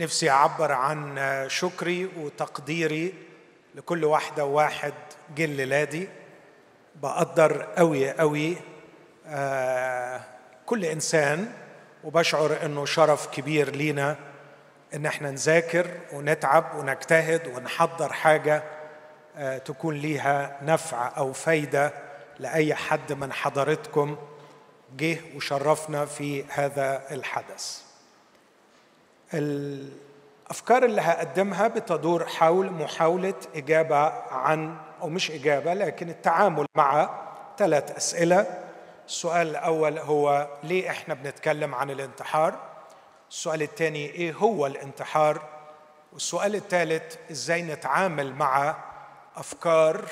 نفسي أعبر عن شكري وتقديري لكل واحدة وواحد جه الليلة دي بقدر قوي قوي آه كل إنسان وبشعر إنه شرف كبير لينا إن إحنا نذاكر ونتعب ونجتهد ونحضر حاجة آه تكون ليها نفع أو فايدة لأي حد من حضرتكم جه وشرفنا في هذا الحدث. الأفكار اللي هقدمها بتدور حول محاولة إجابة عن أو مش إجابة لكن التعامل مع ثلاث أسئلة. السؤال الأول هو ليه إحنا بنتكلم عن الانتحار؟ السؤال الثاني إيه هو الانتحار؟ والسؤال الثالث إزاي نتعامل مع أفكار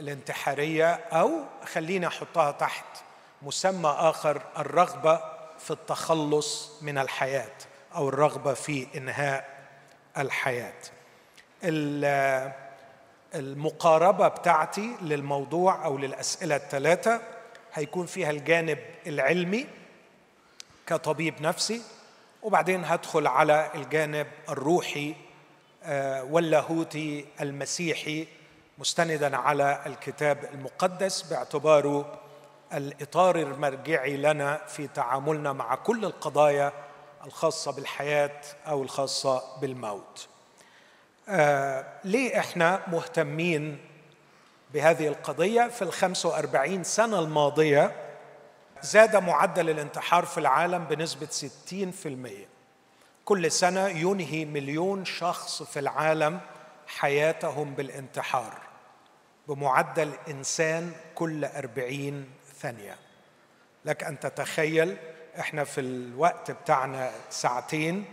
الانتحارية أو خلينا أحطها تحت مسمى آخر الرغبة في التخلص من الحياة. أو الرغبة في إنهاء الحياة. المقاربة بتاعتي للموضوع أو للأسئلة الثلاثه هيكون فيها الجانب العلمي كطبيب نفسي وبعدين هدخل على الجانب الروحي آه، واللاهوتي المسيحي مستندا على الكتاب المقدس باعتباره الإطار المرجعي لنا في تعاملنا مع كل القضايا الخاصة بالحياة أو الخاصة بالموت. آه ليه إحنا مهتمين بهذه القضية؟ في ال 45 سنة الماضية زاد معدل الانتحار في العالم بنسبة 60% كل سنة ينهي مليون شخص في العالم حياتهم بالانتحار بمعدل إنسان كل 40 ثانية. لك أن تتخيل إحنا في الوقت بتاعنا ساعتين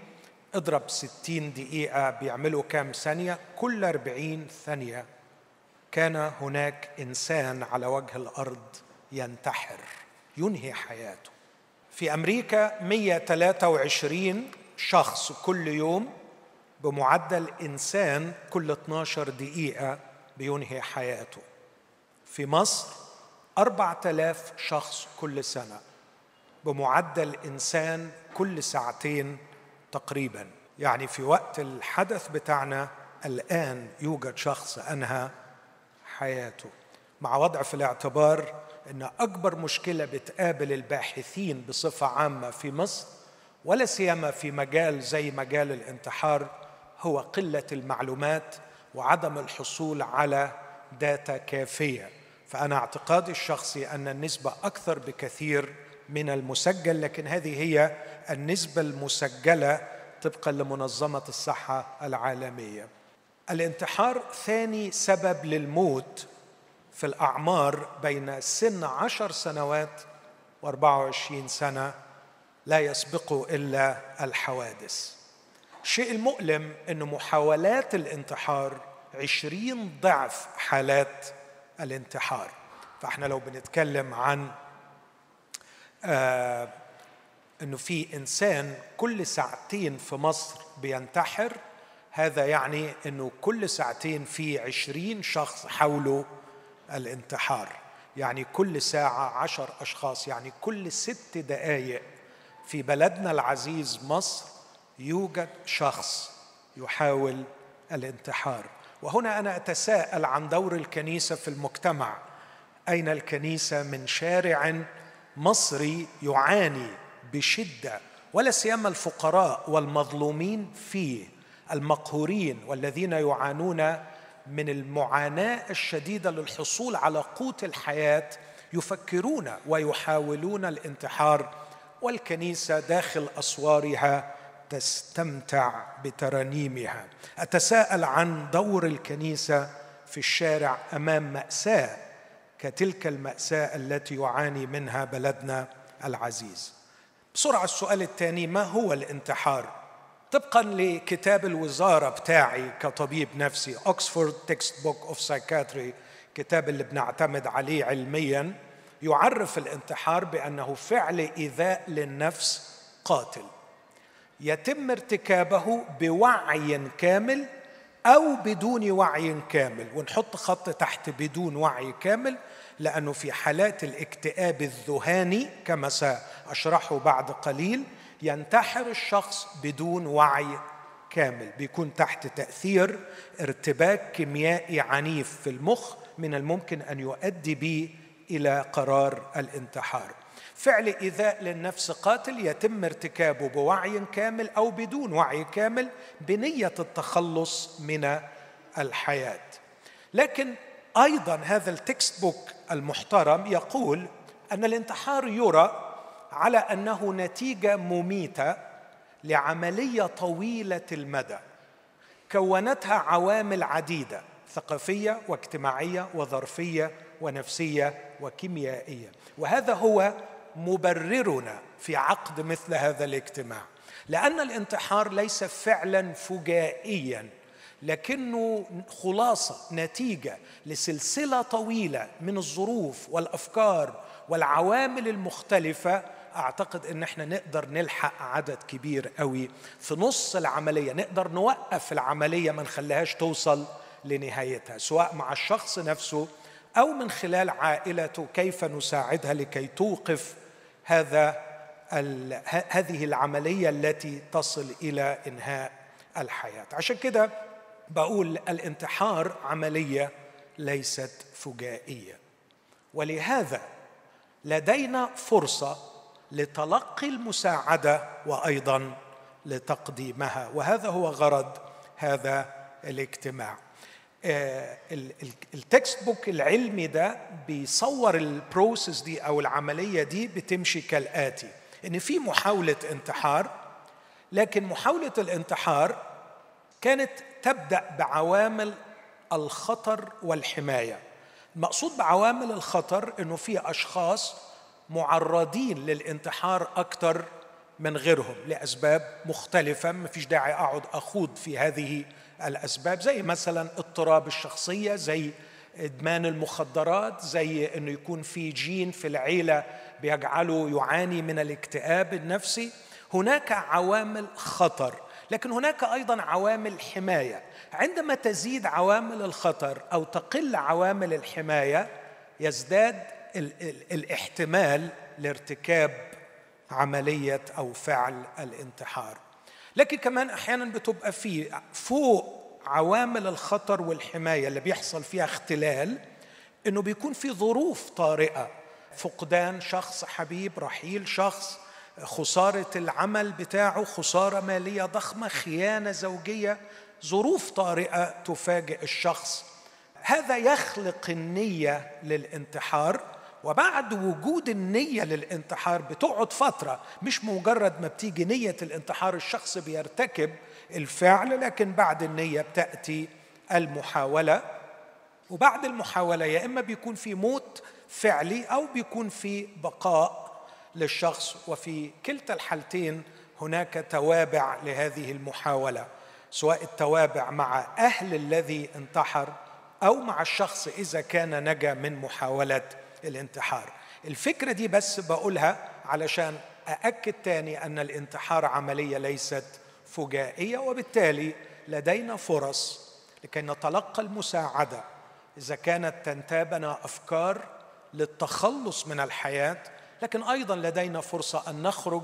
اضرب 60 دقيقة بيعملوا كام ثانية؟ كل 40 ثانية. كان هناك إنسان على وجه الأرض ينتحر ينهي حياته. في أمريكا 123 شخص كل يوم بمعدل إنسان كل 12 دقيقة بينهي حياته. في مصر أربعة آلاف شخص كل سنة. بمعدل إنسان كل ساعتين تقريبا. يعني في وقت الحدث بتاعنا الآن يوجد شخص أنهى حياته. مع وضع في الاعتبار أن أكبر مشكلة بتقابل الباحثين بصفة عامة في مصر ولا سيما في مجال زي مجال الانتحار هو قلة المعلومات وعدم الحصول على داتا كافية. فأنا اعتقادي الشخصي أن النسبة أكثر بكثير من المسجل لكن هذه هي النسبة المسجلة طبقا لمنظمة الصحة العالمية. الانتحار ثاني سبب للموت في الأعمار بين سن عشر سنوات و24 سنة لا يسبقه إلا الحوادث. الشيء المؤلم أن محاولات الانتحار عشرين ضعف حالات الانتحار. فإحنا لو بنتكلم عن آه إنه في إنسان كل ساعتين في مصر بينتحر هذا يعني إنه كل ساعتين في عشرين شخص حاولوا الانتحار. يعني كل ساعة عشر أشخاص يعني كل ست دقايق في بلدنا العزيز مصر يوجد شخص يحاول الانتحار. وهنا أنا أتساءل عن دور الكنيسة في المجتمع. أين الكنيسة؟ من شارع مصري يعاني بشدة ولا سيما الفقراء والمظلومين فيه المقهورين والذين يعانون من المعاناة الشديدة للحصول على قوت الحياة يفكرون ويحاولون الانتحار والكنيسة داخل أسوارها تستمتع بترانيمها. أتساءل عن دور الكنيسة في الشارع أمام مأساة كتلك المأساة التي يعاني منها بلدنا العزيز. بسرعة السؤال الثاني ما هو الانتحار؟ طبقا لكتاب الوزارة بتاعي كطبيب نفسي Oxford Textbook of Psychiatry كتاب اللي بنعتمد عليه علميا يعرف الانتحار بأنه فعل إيذاء للنفس قاتل. يتم ارتكابه بوعي كامل أو بدون وعي كامل. ونحط خط تحت بدون وعي كامل لأنه في حالات الاكتئاب الذهاني كما سأشرحه بعد قليل ينتحر الشخص بدون وعي كامل. بيكون تحت تأثير ارتباك كيميائي عنيف في المخ من الممكن أن يؤدي به إلى قرار الانتحار. فعل إيذاء للنفس قاتل يتم ارتكابه بوعي كامل أو بدون وعي كامل بنية التخلص من الحياة. لكن أيضا هذا التكست بوك المحترم يقول أن الانتحار يرى على أنه نتيجة مميتة لعملية طويلة المدى كونتها عوامل عديدة ثقافية واجتماعية وظرفية ونفسية وكيميائية. وهذا هو مبررنا في عقد مثل هذا الاجتماع. لأن الانتحار ليس فعلا فجائيا لكنه خلاصة نتيجة لسلسلة طويلة من الظروف والأفكار والعوامل المختلفة. أعتقد إن إحنا نقدر نلحق عدد كبير قوي في نص العملية. نقدر نوقف العملية ما نخليهاش توصل لنهايتها سواء مع الشخص نفسه أو من خلال عائلته. كيف نساعدها لكي توقف هذا هذه العملية التي تصل إلى إنهاء الحياة. عشان كده بقول الانتحار عملية ليست فجائية. ولهذا لدينا فرصة لتلقي المساعدة وأيضا لتقديمها. وهذا هو غرض هذا الاجتماع. ال textbook العلمي ده بيصور ال process دي أو العملية دي بتمشي كالآتي. ان في محاولة انتحار لكن محاولة الانتحار كانت تبدأ بعوامل الخطر والحماية. المقصود بعوامل الخطر إنه في أشخاص معرضين للانتحار أكثر من غيرهم لأسباب مختلفة. ما فيش داعي أقعد أخوض في هذه الأسباب زي مثلا اضطراب الشخصية زي إدمان المخدرات زي إنه يكون في جين في العيلة بيجعله يعاني من الاكتئاب النفسي. هناك عوامل خطر لكن هناك أيضا عوامل حماية. عندما تزيد عوامل الخطر أو تقل عوامل الحماية يزداد الاحتمال لارتكاب عملية أو فعل الانتحار. لكن كمان أحيانا بتبقى في فوق عوامل الخطر والحماية اللي بيحصل فيها اختلال إنه بيكون في ظروف طارئة. فقدان شخص حبيب رحيل شخص خسارة العمل بتاعه خسارة مالية ضخمة خيانة زوجية ظروف طارئة تفاجئ الشخص. هذا يخلق النية للانتحار. وبعد وجود النية للانتحار بتقعد فترة مش مجرد ما بتيجي نية الانتحار الشخص بيرتكب الفعل لكن بعد النية بتأتي المحاولة. وبعد المحاولة يا إما بيكون في موت فعلي أو بيكون في بقاء للشخص. وفي كلتا الحالتين هناك توابع لهذه المحاولة سواء التوابع مع أهل الذي انتحر أو مع الشخص إذا كان نجا من محاولة الانتحار. الفكرة دي بس بقولها علشان أأكد تاني أن الانتحار عملية ليست فجائية وبالتالي لدينا فرص لكي نتلقى المساعدة إذا كانت تنتابنا أفكار للتخلص من الحياة لكن أيضا لدينا فرصة أن نخرج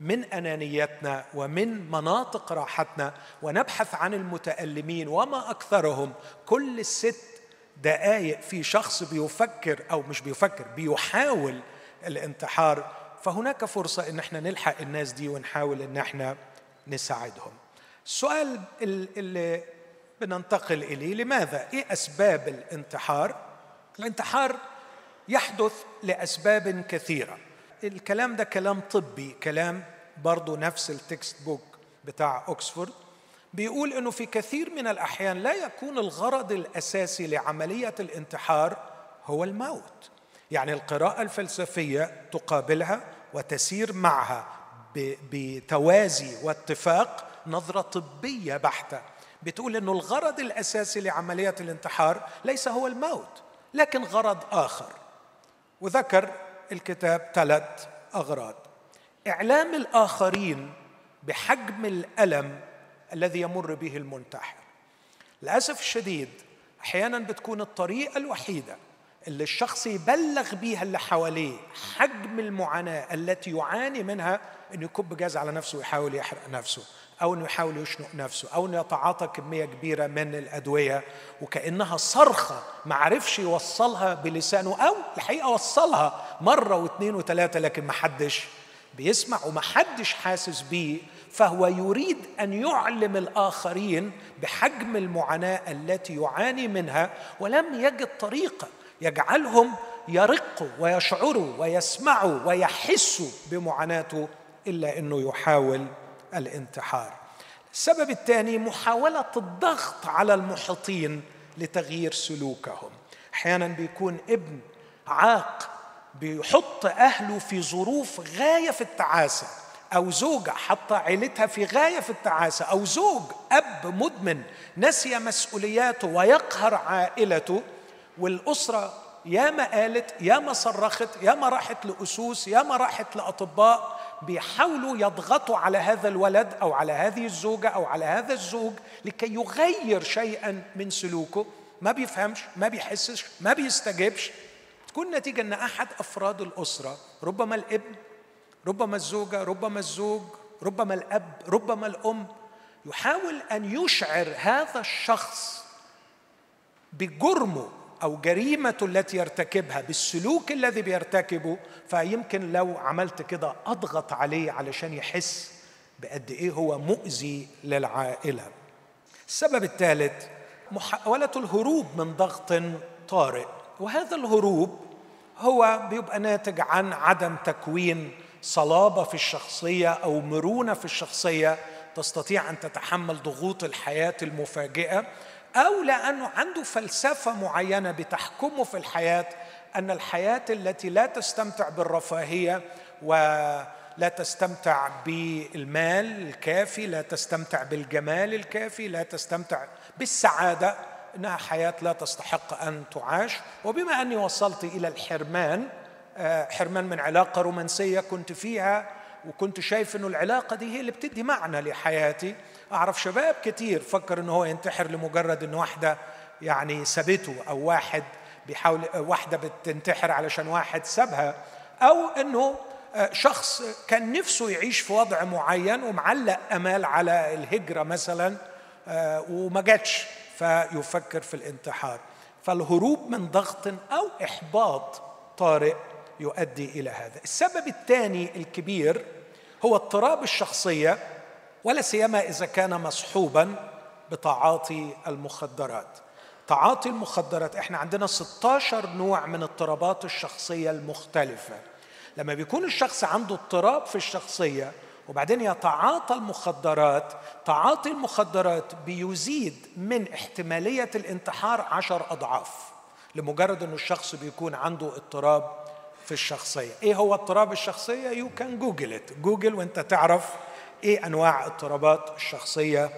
من أنانيتنا ومن مناطق راحتنا ونبحث عن المتألمين وما أكثرهم كل ست دقائق في شخص بيفكر أو مش بيفكر بيحاول الانتحار فهناك فرصة إن إحنا نلحق الناس دي ونحاول إن إحنا نساعدهم. السؤال اللي بننتقل إليه لماذا؟ إيه أسباب الانتحار؟ الانتحار يحدث لأسباب كثيرة. الكلام ده كلام طبي كلام برضه نفس ال textbook بتاع اوكسفورد بيقول إنه في كثير من الأحيان لا يكون الغرض الأساسي لعملية الانتحار هو الموت. يعني القراءة الفلسفية تقابلها وتسير معها بتوازي واتفاق نظرة طبية بحتة. بتقول إنه الغرض الأساسي لعملية الانتحار ليس هو الموت لكن غرض آخر. وذكر الكتاب ثلاث أغراض. إعلام الآخرين بحجم الألم الذي يمر به المنتحر. للأسف الشديد أحيانا بتكون الطريقة الوحيدة اللي الشخص يبلغ بيها اللي حواليه حجم المعاناة التي يعاني منها إنه يكب جاز على نفسه ويحاول يحرق نفسه أو إنه يحاول يشنق نفسه أو إنه يتعاطى كمية كبيرة من الأدوية وكأنها صرخة ما عرفش يوصلها بلسانه أو الحقيقة وصلها مرة واثنين وثلاثة لكن ما حدش بيسمع وما حدش حاسس بيه فهو يريد أن يعلم الآخرين بحجم المعاناة التي يعاني منها ولم يجد طريقة يجعلهم يرقوا ويشعروا ويسمعوا ويحسوا بمعاناته إلا إنه يحاول الانتحار. السبب الثاني محاولة الضغط على المحيطين لتغيير سلوكهم. أحيانا بيكون ابن عاق بيحط أهله في ظروف غاية في التعاسة. أو زوجة حاطه عيلتها في غاية في التعاسة أو زوج أب مدمن نسي مسؤولياته ويقهر عائلته والأسرة يا ما قالت يا ما صرخت يا ما راحت لأسوس يا ما راحت لأطباء بيحاولوا يضغطوا على هذا الولد أو على هذه الزوجة أو على هذا الزوج لكي يغير شيئا من سلوكه. ما بيفهمش ما بيحسش ما بيستجبش تكون نتيجة إن أحد أفراد الأسرة ربما الابن ربما الزوجة ربما الزوج ربما الأب ربما الأم يحاول أن يشعر هذا الشخص بجرمه أو جريمته التي يرتكبها بالسلوك الذي بيرتكبه. فيمكن لو عملت كده أضغط عليه علشان يحس بقد إيه هو مؤذي للعائلة. السبب الثالث محاولة الهروب من ضغط طارئ. وهذا الهروب هو بيبقى ناتج عن عدم تكوين صلابة في الشخصية أو مرونة في الشخصية تستطيع أن تتحمل ضغوط الحياة المفاجئة أو لأنه عنده فلسفة معينة بتحكمه في الحياة أن الحياة التي لا تستمتع بالرفاهية ولا تستمتع بالمال الكافي لا تستمتع بالجمال الكافي لا تستمتع بالسعادة إنها حياة لا تستحق أن تعاش. وبما أني وصلت إلى الحرمان حرمان من علاقة رومانسية كنت فيها وكنت شايف إنه العلاقة دي هي اللي بتدي معنى لحياتي. أعرف شباب كتير فكر إنه هو ينتحر لمجرد إن واحدة يعني سابته أو واحد بيحاول واحدة بتنتحر علشان واحد سابها أو إنه آه، شخص كان نفسه يعيش في وضع معين ومعلق أمال على الهجرة مثلا آه، وما جاتش فيفكر في الانتحار. فالهروب من ضغط أو إحباط طارئ يؤدي إلى هذا. السبب الثاني الكبير هو اضطراب الشخصية ولا سيما إذا كان مصحوبا بتعاطي المخدرات. تعاطي المخدرات إحنا عندنا 16 نوع من اضطرابات الشخصية المختلفة. لما بيكون الشخص عنده اضطراب في الشخصية وبعدين يتعاطى المخدرات تعاطي المخدرات بيزيد من احتمالية الانتحار عشر أضعاف لمجرد إنه الشخص بيكون عنده اضطراب في الشخصية. إيه هو اضطراب الشخصية؟ you can Google Google وأنت تعرف إيه أنواع اضطرابات الشخصية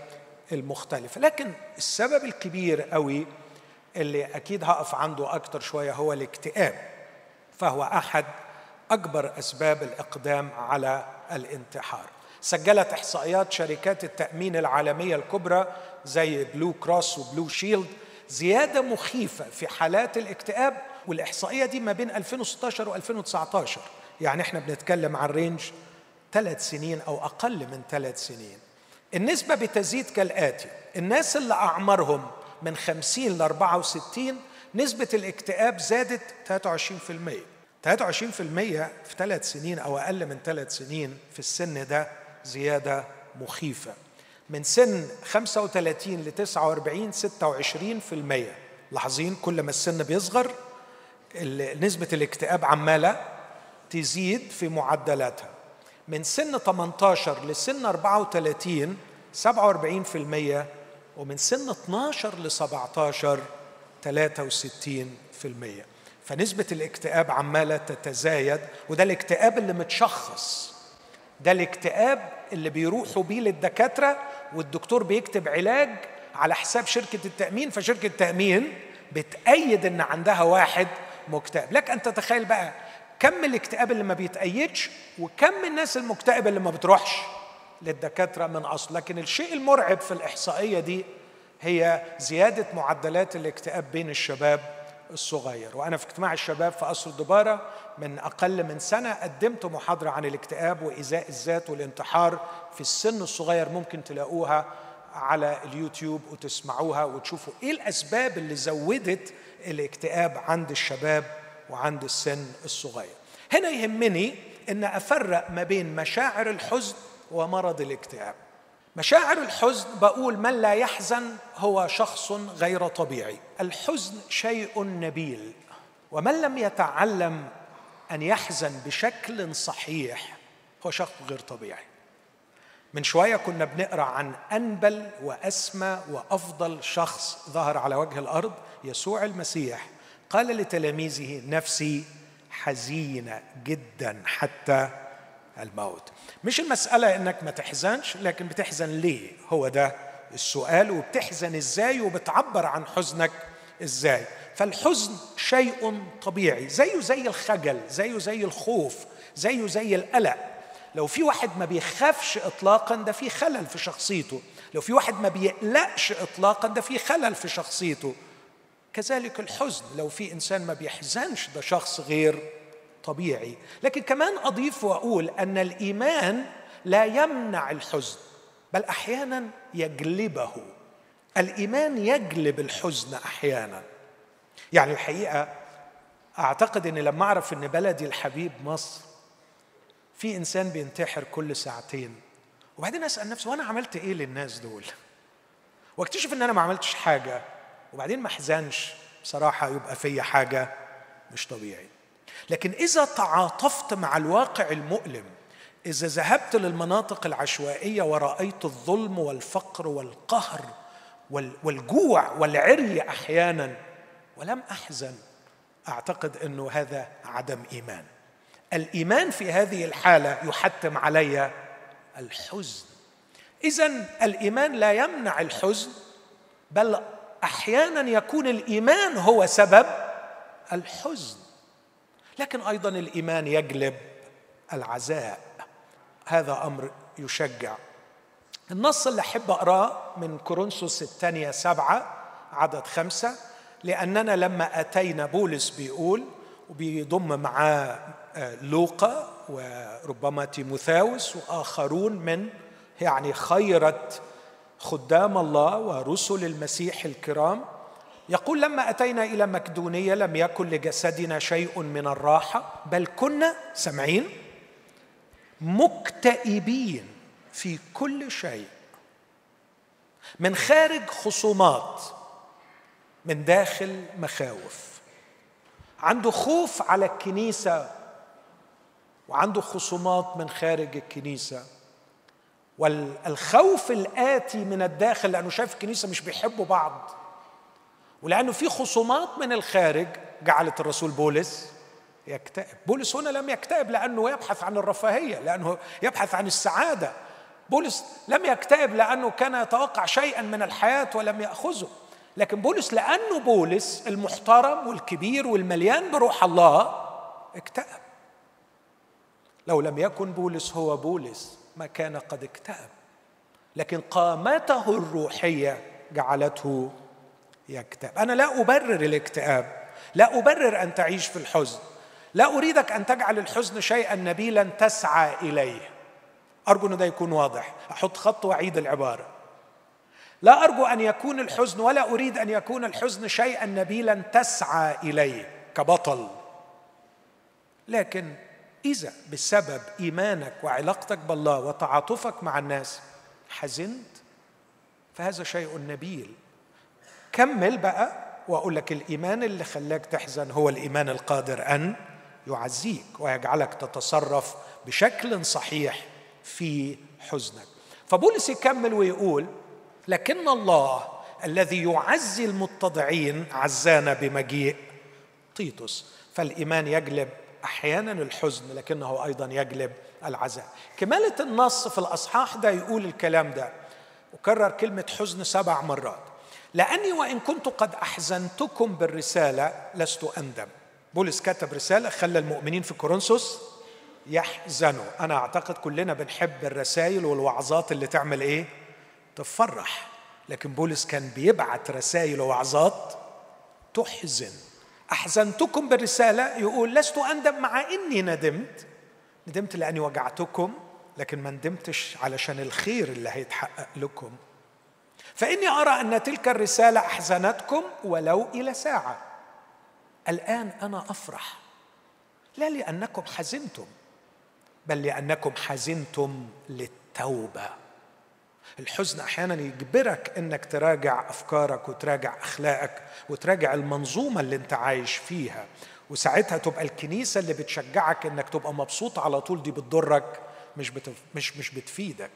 المختلفة. لكن السبب الكبير قوي اللي أكيد هقف عنده أكتر شوية هو الاكتئاب فهو أحد أكبر أسباب الإقدام على الانتحار. سجلت إحصائيات شركات التأمين العالمية الكبرى زي Blue Cross و Blue Shield زيادة مخيفة في حالات الاكتئاب والإحصائية دي ما بين 2016 و2019 يعني إحنا بنتكلم عن range ثلاث سنين أو أقل من ثلاث سنين. النسبة بتزيد كالآتي. الناس اللي أعمارهم من 50 ل 64 نسبة الاكتئاب زادت 23% 23% في ثلاث سنين أو أقل من ثلاث سنين في السن ده زيادة مخيفة. من سن 35 ل 49 26% لاحظين كل ما السن بيصغر نسبة الاكتئاب عمالة تزيد في معدلاتها. من سن 18 لسن 34 47% ومن سن 12 ل 17 63% فنسبة الاكتئاب عمالة تتزايد وده الاكتئاب اللي متشخص. ده الاكتئاب اللي بيروحوا بيه للدكاترة والدكتور بيكتب علاج على حساب شركة التأمين فشركة التأمين بتأيد إن عندها واحد مكتئب. لك أن تتخيل بقى كم الاكتئاب اللي ما بيتأيدش وكم الناس المكتئبة اللي ما بتروحش للدكاترة من أصل. لكن الشيء المرعب في الإحصائية دي هي زيادة معدلات الاكتئاب بين الشباب الصغير. وأنا في اجتماع الشباب في قصر دبارة من أقل من سنة قدمت محاضرة عن الاكتئاب وايذاء الذات والانتحار في السن الصغير ممكن تلاقوها على اليوتيوب وتسمعوها وتشوفوا إيه الأسباب اللي زودت الاكتئاب عند الشباب وعند السن الصغير. هنا يهمني إن أفرق ما بين مشاعر الحزن ومرض الاكتئاب. مشاعر الحزن بقول من لا يحزن هو شخص غير طبيعي. الحزن شيء نبيل ومن لم يتعلم أن يحزن بشكل صحيح هو شخص غير طبيعي. من شوية كنا بنقرأ عن أنبل وأسمى وأفضل شخص ظهر على وجه الأرض يسوع المسيح. قال لتلاميذه نفسي حزينة جدا حتى الموت. مش المسألة إنك ما تحزنش لكن بتحزن ليه؟ هو ده السؤال وبتحزن إزاي؟ وبتعبر عن حزنك إزاي؟ فالحزن شيء طبيعي زيه زي الخجل زيه زي الخوف زيه زي القلق. لو في واحد ما بيخافش اطلاقا ده في خلل في شخصيته. لو في واحد ما بيقلقش اطلاقا ده في خلل في شخصيته. كذلك الحزن لو في إنسان ما بيحزنش ده شخص غير طبيعي. لكن كمان أضيف وأقول أن الإيمان لا يمنع الحزن بل أحيانا يجلبه. الإيمان يجلب الحزن أحيانا. يعني الحقيقة أعتقد إن لما أعرف إن بلدي الحبيب مصر في إنسان بينتحر كل ساعتين. وبعدين أسأل نفسي وأنا عملت إيه للناس دول؟ واكتشف إن أنا ما عملتش حاجة. وبعدين ما أحزنش. بصراحة يبقى فيا حاجة مش طبيعي. لكن إذا تعاطفت مع الواقع المؤلم إذا ذهبت للمناطق العشوائية ورأيت الظلم والفقر والقهر والجوع والعري أحيانا ولم أحزن أعتقد إنه هذا عدم إيمان. الإيمان في هذه الحالة يحتم علي الحزن. اذا الإيمان لا يمنع الحزن بل أحيانا يكون الإيمان هو سبب الحزن. لكن أيضا الإيمان يجلب العزاء. هذا أمر يشجع. النص اللي أحب أقرأه من كورنثوس الثانية سبعة عدد خمسة لأننا لما أتينا بولس بيقول وبيضم معاه لوقا وربما تيموثاوس وآخرون من يعني خيرة خدام الله ورسل المسيح الكرام. يقول لما أتينا إلى مكدونية لم يكن لجسدنا شيء من الراحة بل كنا سمعين مكتئبين في كل شيء. من خارج خصومات من داخل مخاوف. عنده خوف على الكنيسة وعنده خصومات من خارج الكنيسة. والخوف الآتي من الداخل لأنه شايف الكنيسة مش بيحبوا بعض. ولأنه في خصومات من الخارج جعلت الرسول بولس يكتئب. بولس هنا لم يكتئب لأنه يبحث عن الرفاهية لأنه يبحث عن السعادة. بولس لم يكتئب لأنه كان يتوقع شيئا من الحياة ولم يأخذه. لكن بولس لأنه بولس المحترم والكبير والمليان بروح الله اكتئب. لو لم يكن بولس هو بولس ما كان قد اكتئب. لكن قامته الروحية جعلته يكتئب. أنا لا أبرر الاكتئاب لا أبرر أن تعيش في الحزن لا أريدك أن تجعل الحزن شيئا نبيلا تسعى إليه. أرجو ان ده يكون واضح. أحط خط وأعيد العبارة. لا أرجو أن يكون الحزن ولا أريد أن يكون الحزن شيئا نبيلا تسعى إليه كبطل. لكن إذا بسبب إيمانك وعلاقتك بالله وتعاطفك مع الناس حزنت فهذا شيء نبيل. كمل بقى وأقول لك الإيمان اللي خلاك تحزن هو الإيمان القادر أن يعزيك ويجعلك تتصرف بشكل صحيح في حزنك. فبولس يكمل ويقول لكن الله الذي يعزي المتضعين عزانا بمجيء تيتوس. فالإيمان يجلب أحيانا الحزن لكنه أيضا يجلب العزاء. كماله النص في الأصحاح ده يقول الكلام ده وكرر كلمة حزن سبع مرات. لأني وإن كنت قد أحزنتكم بالرسالة لست أندم. بولس كتب رسالة خلى المؤمنين في كورنثوس يحزنوا. أنا أعتقد كلنا بنحب الرسائل والوعظات اللي تعمل إيه؟ تفرح. لكن بولس كان بيبعت رسائل ووعظات تحزن. أحزنتكم بالرسالة. يقول لست أندم مع إني ندمت. ندمت لأني وجعتكم لكن ما ندمتش علشان الخير اللي هيتحقق لكم. فإني أرى أن تلك الرسالة أحزنتكم ولو إلى ساعة. الآن أنا أفرح. لا لأنكم حزنتم بل لأنكم حزنتم للتوبة. الحزن أحيانا يجبرك إنك تراجع أفكارك وتراجع أخلاقك وتراجع المنظومة اللي أنت عايش فيها. وساعتها تبقى الكنيسة اللي بتشجعك إنك تبقى مبسوط على طول دي بتضرك مش بتف... مش مش بتفيدك.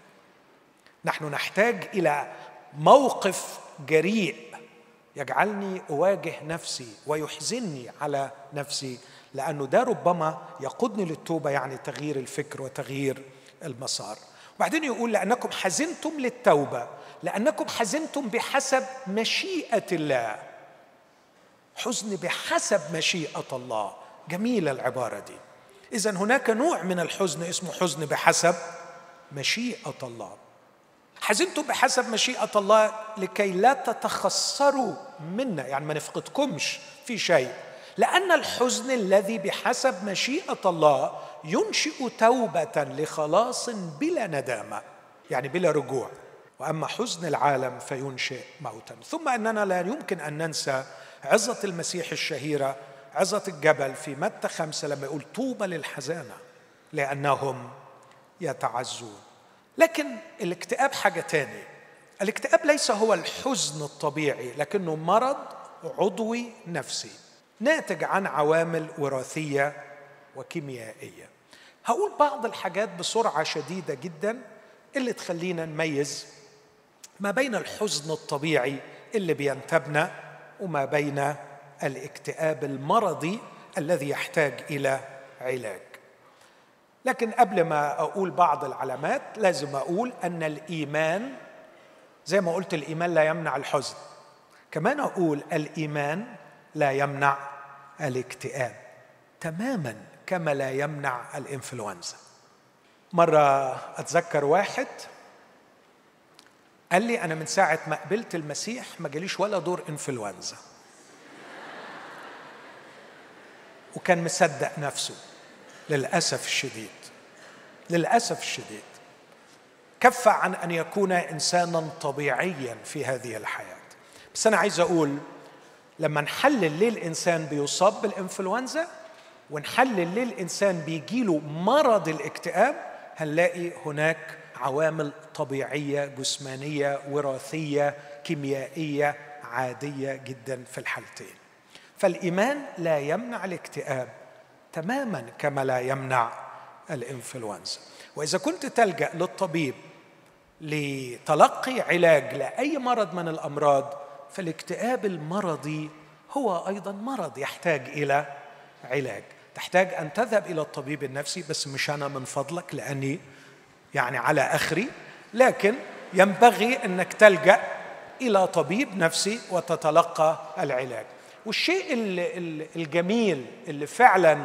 نحن نحتاج إلى موقف جريء يجعلني أواجه نفسي ويحزنني على نفسي لأنه ده ربما يقودني للتوبة يعني تغيير الفكر وتغيير المسار. وبعدين يقول لأنكم حزنتم للتوبة لأنكم حزنتم بحسب مشيئة الله. حزن بحسب مشيئة الله. جميلة العبارة دي. اذا هناك نوع من الحزن اسمه حزن بحسب مشيئة الله. حزنتم بحسب مشيئة الله لكي لا تتخسروا منا يعني ما نفقدكمش في شيء. لأن الحزن الذي بحسب مشيئة الله ينشئ توبة لخلاص بلا ندامة يعني بلا رجوع. وأما حزن العالم فينشئ موتا. ثم أننا لا يمكن أن ننسى عظة المسيح الشهيرة عظة الجبل في متى خمسة لما يقول طوبى للحزانة لأنهم يتعزون. لكن الاكتئاب حاجة تاني الاكتئاب ليس هو الحزن الطبيعي لكنه مرض عضوي نفسي ناتج عن عوامل وراثية وكيميائية. هقول بعض الحاجات بسرعة شديدة جدا اللي تخلينا نميز ما بين الحزن الطبيعي اللي بينتابنا وما بين الاكتئاب المرضي الذي يحتاج إلى علاج. لكن قبل ما أقول بعض العلامات لازم أقول أن الإيمان زي ما قلت الإيمان لا يمنع الحزن. كمان أقول الإيمان لا يمنع الاكتئاب. تماما. كما لا يمنع الإنفلونزا. مرة أتذكر واحد قال لي أنا من ساعة ما قبلت المسيح ما جاليش ولا دور إنفلونزا. وكان مصدق نفسه للأسف الشديد للأسف الشديد. كف عن أن يكون إنسانا طبيعيا في هذه الحياة. بس أنا عايز أقول لما نحلل ليه الإنسان بيصاب بالإنفلونزا ونحلل ليه الإنسان بيجيله مرض الاكتئاب هنلاقي هناك عوامل طبيعية جسمانية وراثية كيميائية عادية جدا في الحالتين. فالإيمان لا يمنع الاكتئاب تماما كما لا يمنع الإنفلونزا. وإذا كنت تلجأ للطبيب لتلقي علاج لأي مرض من الأمراض فالاكتئاب المرضي هو أيضا مرض يحتاج إلى علاج. تحتاج أن تذهب إلى الطبيب النفسي بس مش أنا من فضلك لأني يعني على أخري. لكن ينبغي إنك تلجأ إلى طبيب نفسي وتتلقى العلاج. والشيء الجميل اللي فعلا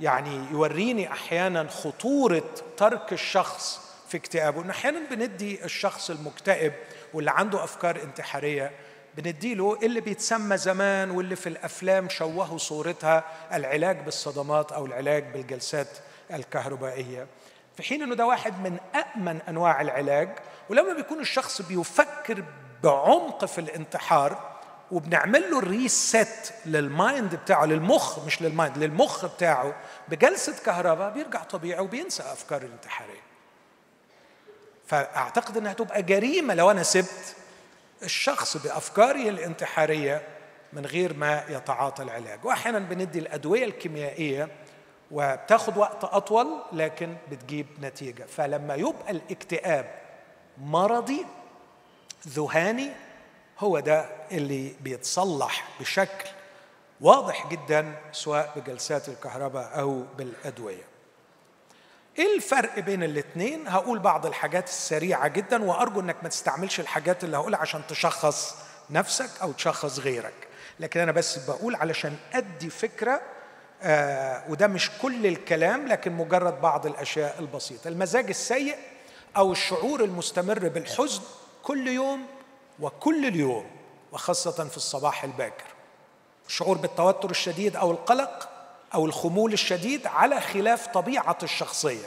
يعني يوريني أحيانا خطورة ترك الشخص في اكتئابه إن أحيانا بندي الشخص المكتئب واللي عنده أفكار انتحارية بنديله اللي بيتسمى زمان واللي في الأفلام شوهوا صورتها العلاج بالصدمات أو العلاج بالجلسات الكهربائية. في حين إنه ده واحد من امن أنواع العلاج ولما بيكون الشخص بيفكر بعمق في الانتحار وبنعمل له ال reset لل mind بتاعه للمخ مش لل mind للمخ بتاعه بجلسة كهرباء بيرجع طبيعي وبينسى أفكار الانتحاريه فأعتقد إنها تبقى جريمة لو أنا سبت الشخص بأفكاره الانتحارية من غير ما يتعاطى العلاج. واحيانا بندي الأدوية الكيميائية وبتاخد وقت أطول لكن بتجيب نتيجة. فلما يبقى الاكتئاب مرضي ذهاني هو ده اللي بيتصلح بشكل واضح جدا سواء بجلسات الكهرباء أو بالأدوية. إيه الفرق بين الاثنين هقول بعض الحاجات السريعة جدا وأرجو إنك ما تستعملش الحاجات اللي هقولها عشان تشخص نفسك أو تشخص غيرك. لكن أنا بس بقول علشان أدي فكرة آه وده مش كل الكلام لكن مجرد بعض الأشياء البسيطة. المزاج السيء أو الشعور المستمر بالحزن كل يوم وكل اليوم وخاصة في الصباح الباكر. الشعور بالتوتر الشديد أو القلق أو الخمول الشديد على خلاف طبيعة الشخصية.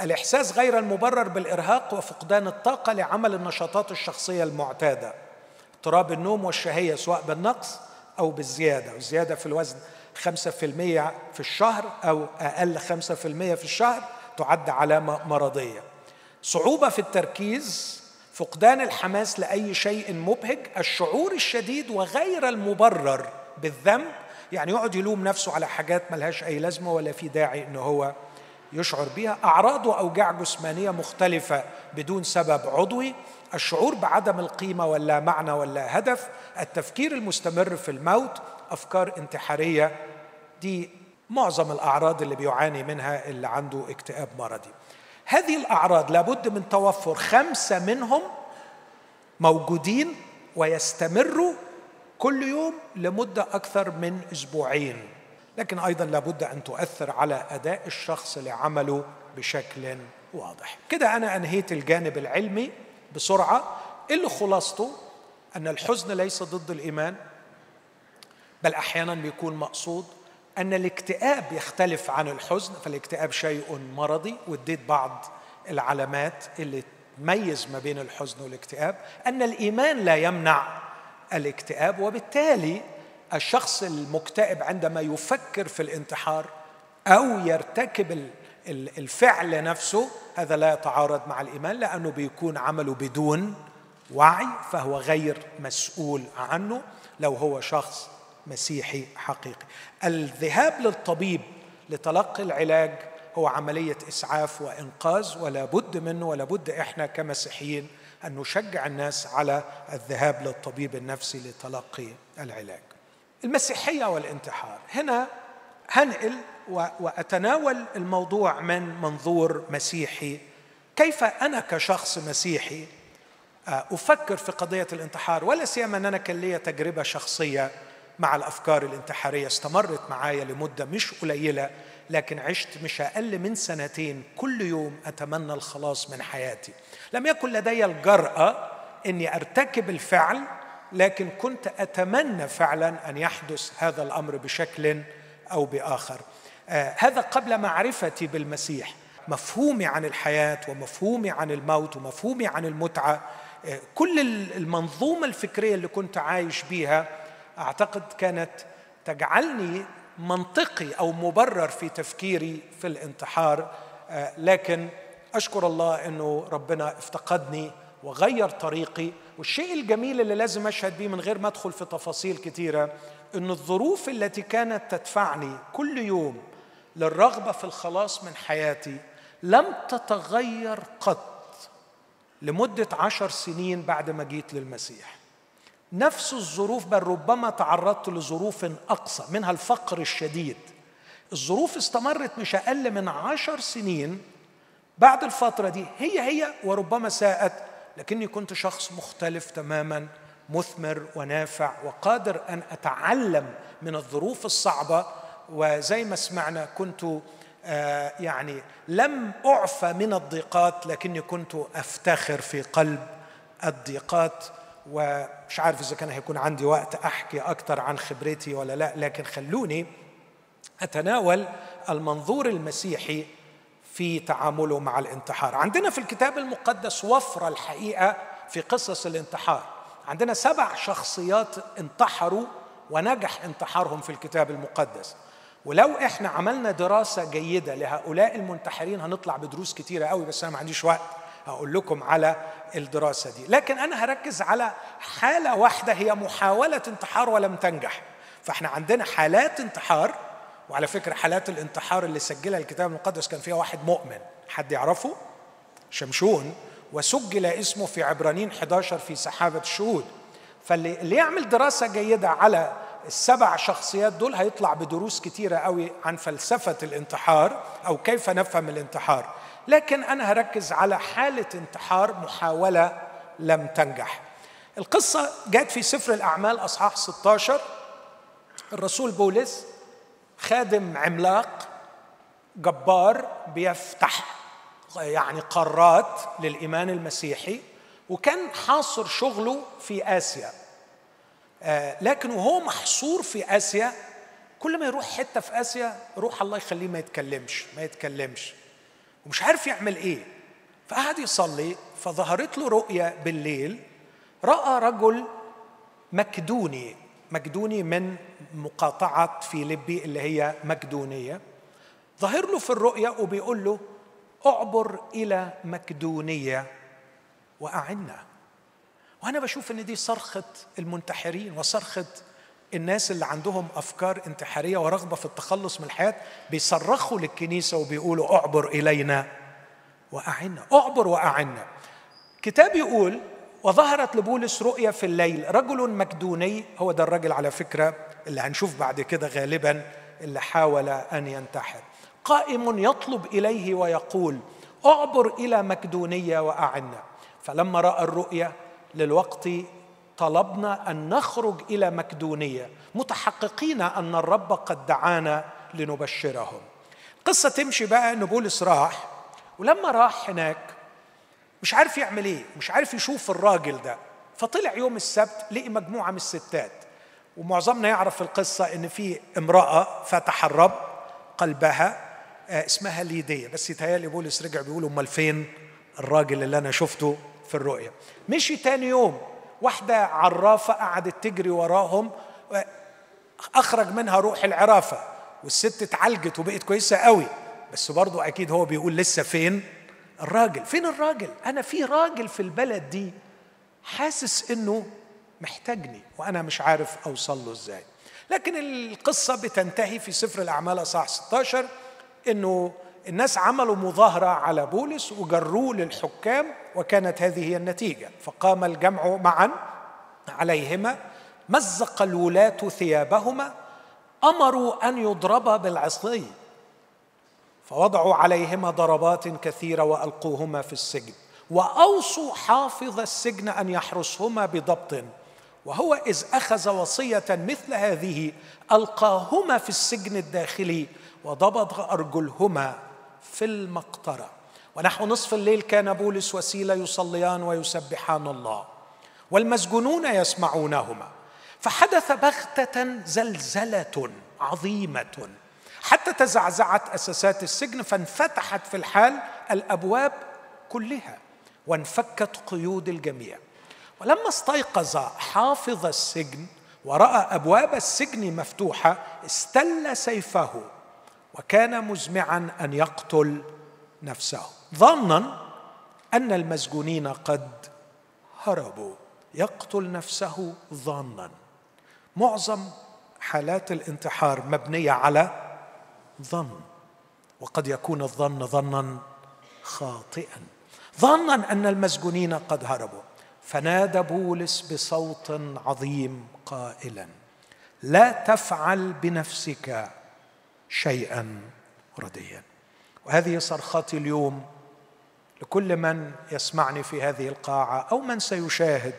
الإحساس غير المبرر بالإرهاق وفقدان الطاقة لعمل النشاطات الشخصية المعتادة. اضطراب النوم والشهية سواء بالنقص أو بالزيادة والزيادة في الوزن 5% في الشهر أو أقل 5% في الشهر تعد علامة مرضية. صعوبة في التركيز فقدان الحماس لأي شيء مبهج الشعور الشديد وغير المبرر بالذنب يعني يقعد يلوم نفسه على حاجات ملهاش أي لازمة ولا في داعي إن هو يشعر بها أعراض وأوجاع جسمانية مختلفة بدون سبب عضوي. الشعور بعدم القيمة ولا معنى ولا هدف. التفكير المستمر في الموت. أفكار انتحارية. دي معظم الأعراض اللي بيعاني منها اللي عنده اكتئاب مرضي. هذه الأعراض لابد من توفر خمسة منهم موجودين ويستمروا كل يوم لمدة أكثر من أسبوعين. لكن أيضا لابد أن تؤثر على أداء الشخص لعمله بشكل واضح. كده أنا أنهيت الجانب العلمي بسرعة. اللي خلاصته أن الحزن ليس ضد الإيمان بل أحيانا بيكون مقصود أن الاكتئاب يختلف عن الحزن. فالاكتئاب شيء مرضي واديت بعض العلامات اللي تميز ما بين الحزن والاكتئاب. أن الإيمان لا يمنع الاكتئاب وبالتالي الشخص المكتئب عندما يفكر في الانتحار أو يرتكب الفعل نفسه هذا لا يتعارض مع الإيمان لأنه بيكون عمله بدون وعي فهو غير مسؤول عنه لو هو شخص مسيحي حقيقي. الذهاب للطبيب لتلقي العلاج هو عملية إسعاف وإنقاذ ولا بد منه ولا بد إحنا كمسيحيين أن نشجع الناس على الذهاب للطبيب النفسي لتلقي العلاج. المسيحية والانتحار. هنا هنقل وأتناول الموضوع من منظور مسيحي. كيف أنا كشخص مسيحي آه، أفكر في قضية الانتحار؟ ولا سيما أن أنا كان لي تجربة شخصية مع الأفكار الانتحارية. استمرت معايا لمدة مش قليلة لكن عشت مش أقل من سنتين. كل يوم أتمنى الخلاص من حياتي. لم يكن لدي الجرأة إني أرتكب الفعل لكن كنت أتمنى فعلا أن يحدث هذا الأمر بشكل أو بآخر. آه هذا قبل معرفتي بالمسيح. مفهومي عن الحياة ومفهومي عن الموت ومفهومي عن المتعة آه كل المنظومة الفكرية اللي كنت عايش بيها أعتقد كانت تجعلني منطقي أو مبرر في تفكيري في الانتحار آه لكن أشكر الله إنه ربنا افتقدني وغير طريقي. والشيء الجميل اللي لازم أشهد بيه من غير ما أدخل في تفاصيل كثيره ان الظروف التي كانت تدفعني كل يوم للرغبة في الخلاص من حياتي لم تتغير قط لمدة عشر سنين بعد ما جيت للمسيح. نفس الظروف بل ربما تعرضت لظروف أقصى منها الفقر الشديد. الظروف استمرت مش أقل من عشر سنين بعد الفترة دي هي هي وربما ساءت لكني كنت شخص مختلف تماما مثمر ونافع وقادر أن أتعلم من الظروف الصعبة. وزي ما سمعنا كنت آه، يعني لم أعفى من الضيقات لكني كنت أفتخر في قلب الضيقات. ومش عارف إذا كان هيكون عندي وقت أحكي أكثر عن خبرتي ولا لأ لكن خلوني أتناول المنظور المسيحي في تعامله مع الانتحار. عندنا في الكتاب المقدس وفرة الحقيقة في قصص الانتحار. عندنا سبع شخصيات انتحروا ونجح انتحارهم في الكتاب المقدس. ولو إحنا عملنا دراسة جيدة لهؤلاء المنتحرين هنطلع بدروس كتيرة قوي بس أنا ما عنديش وقت هقول لكم على الدراسة دي. لكن أنا هركز على حالة واحدة هي محاولة انتحار ولم تنجح. فإحنا عندنا حالات انتحار وعلى فكرة حالات الانتحار اللي سجلها الكتاب المقدس كان فيها واحد مؤمن. حد يعرفه؟ شمشون. وسجل اسمه في عبرانيين 11 في سحابة الشهود. فاللي اللي يعمل دراسة جيدة على السبع شخصيات دول هيطلع بدروس كتيرة قوي عن فلسفة الانتحار أو كيف نفهم الانتحار. لكن أنا هركز على حالة انتحار محاولة لم تنجح. القصة جت في سفر الأعمال أصحاح 16 الرسول بولس خادم عملاق جبار بيفتح يعني قارات للإيمان المسيحي وكان حاصر شغله في آسيا. آه لكن وهو محصور في آسيا. كل ما يروح حتة في آسيا روح الله يخليه ما يتكلمش ما يتكلمش ومش عارف يعمل إيه. فقعد يصلي فظهرت له رؤيا بالليل رأى رجل مكدوني مكدوني من مقاطعة فيليبي اللي هي مكدونية. ظهر له في الرؤيا وبيقول له أعبر إلى مكدونية وأعنا. وأنا بشوف إن دي صرخة المنتحرين وصرخة الناس اللي عندهم أفكار انتحارية ورغبة في التخلص من الحياة بيصرخوا للكنيسة وبيقولوا أعبر إلينا وأعنا. أعبر وأعنا. كتاب يقول وظهرت لبولس رؤيا في الليل. رجل مكدوني هو ده الرجل على فكرة اللي هنشوف بعد كده غالبا اللي حاول أن ينتحر. قائم يطلب إليه ويقول أعبر إلى مكدونيه واعنا فلما رأى الرؤيا للوقت طلبنا أن نخرج إلى مكدونيه متحققين أن الرب قد دعانا لنبشرهم. قصة تمشي بقى إن بولس راح ولما راح هناك مش عارف يعمل إيه مش عارف يشوف الراجل ده. فطلع يوم السبت لقي مجموعة من الستات ومعظمنا يعرف القصة إن في امرأة فتح الرب قلبها آه، اسمها ليديا بس يتهيألي بولس رجع بيقول أمال فين الراجل اللي أنا شفته في الرؤيا مشي تاني يوم واحدة عرافة قعدت تجري وراهم أخرج منها روح العرافة والست اتعالجت وبقت كويسة قوي. بس برضو أكيد هو بيقول لسه فين الراجل فين الراجل؟ أنا في راجل في البلد دي حاسس إنه محتاجني وأنا مش عارف أوصل له إزاي. لكن القصة بتنتهي في سفر الأعمال أصحاح 16 إنه الناس عملوا مظاهرة على بولس وجروه للحكام وكانت هذه هي النتيجة. فقام الجمع معا عليهما مزق الولاة ثيابهما أمروا أن يضربا بالعصي. فوضعوا عليهما ضربات كثيرة وألقوهما في السجن وأوصوا حافظ السجن أن يحرسهما بضبط وهو إذ أخذ وصية مثل هذه ألقاهما في السجن الداخلي وضبط أرجلهما في المقطرة. ونحو نصف الليل كان بولس وسيله يصليان ويسبحان الله والمسجونون يسمعونهما فحدث بغتة زلزلة عظيمة. حتى تزعزعت أساسات السجن فانفتحت في الحال الأبواب كلها وانفكت قيود الجميع. ولما استيقظ حافظ السجن ورأى أبواب السجن مفتوحة استل سيفه وكان مزمعا أن يقتل نفسه. ظنا أن المسجونين قد هربوا. يقتل نفسه ظانا معظم حالات الانتحار مبنية على ظن وقد يكون الظن ظنا خاطئا. ظنا أن المسجونين قد هربوا. فنادى بولس بصوت عظيم قائلا لا تفعل بنفسك شيئا رديا. وهذه صرختي اليوم لكل من يسمعني في هذه القاعة أو من سيشاهد.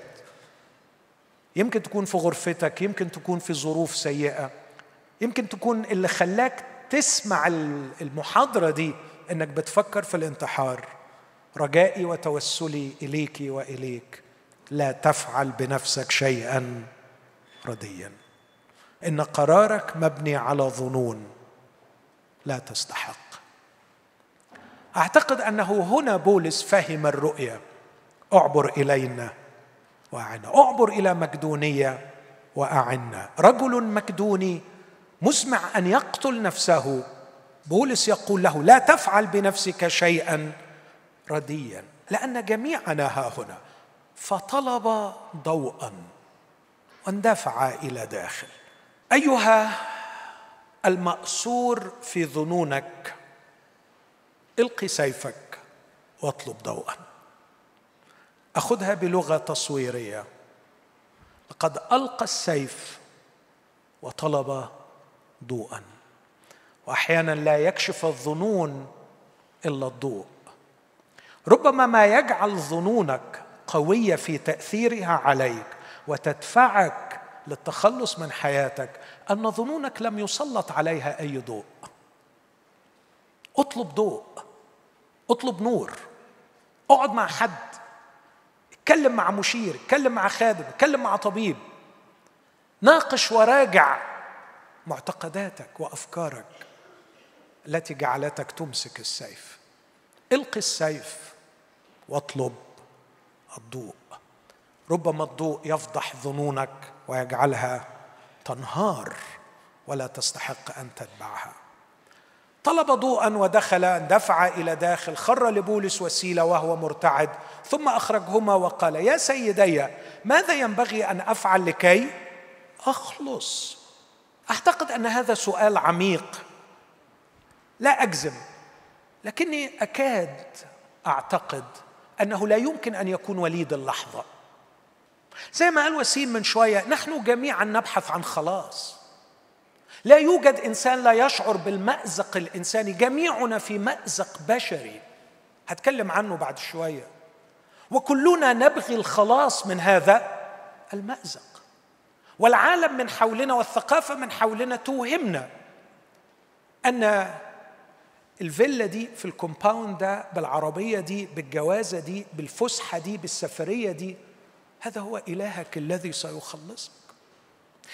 يمكن تكون في غرفتك يمكن تكون في ظروف سيئة يمكن تكون اللي خلاك تسمع المحاضرة دي إنك بتفكر في الانتحار. رجائي وتوسلي إليك وإليك. لا تفعل بنفسك شيئا رديا. إن قرارك مبني على ظنون. لا تستحق. أعتقد أنه هنا بولس فهم الرؤيا اعبر إلينا وأعنا. اعبر إلى مقدونية وأعنا. رجل مكدوني مزمع أن يقتل نفسه. بولس يقول له لا تفعل بنفسك شيئا رديا لأن جميعنا ها هنا. فطلب ضوءا واندفع إلى داخل. أيها المأسور في ظنونك القي سيفك واطلب ضوءا. أخذها بلغة تصويرية. لقد ألقى السيف وطلب ضوءا. وأحيانا لا يكشف الظنون إلا الضوء. ربما ما يجعل ظنونك قوية في تأثيرها عليك وتدفعك للتخلص من حياتك أن ظنونك لم يسلط عليها أي ضوء. اطلب ضوء. اطلب نور. اقعد مع حد. اتكلم مع مشير. اتكلم مع خادم. اتكلم مع طبيب. ناقش وراجع. معتقداتك وأفكارك التي جعلتك تمسك السيف. إلقي السيف واطلب الضوء. ربما الضوء يفضح ظنونك ويجعلها تنهار ولا تستحق أن تتبعها. طلب ضوءا ودخل دفع إلى داخل خر لبولس وسيلة وهو مرتعد ثم أخرجهما وقال يا سيدي ماذا ينبغي أن أفعل لكي أخلص؟ أعتقد أن هذا سؤال عميق. لا أجزم لكني أكاد أعتقد أنه لا يمكن أن يكون وليد اللحظة. زي ما قال وسيم من شوية نحن جميعا نبحث عن خلاص. لا يوجد إنسان لا يشعر بالمأزق الإنساني. جميعنا في مأزق بشري. هتكلم عنه بعد شوية. وكلنا نبغي الخلاص من هذا المأزق. والعالم من حولنا والثقافة من حولنا توهمنا أن الفيلا دي في ال compound ده بالعربية دي بالجوازة دي بالفسحة دي بالسفرية دي هذا هو إلهك الذي سيخلصك.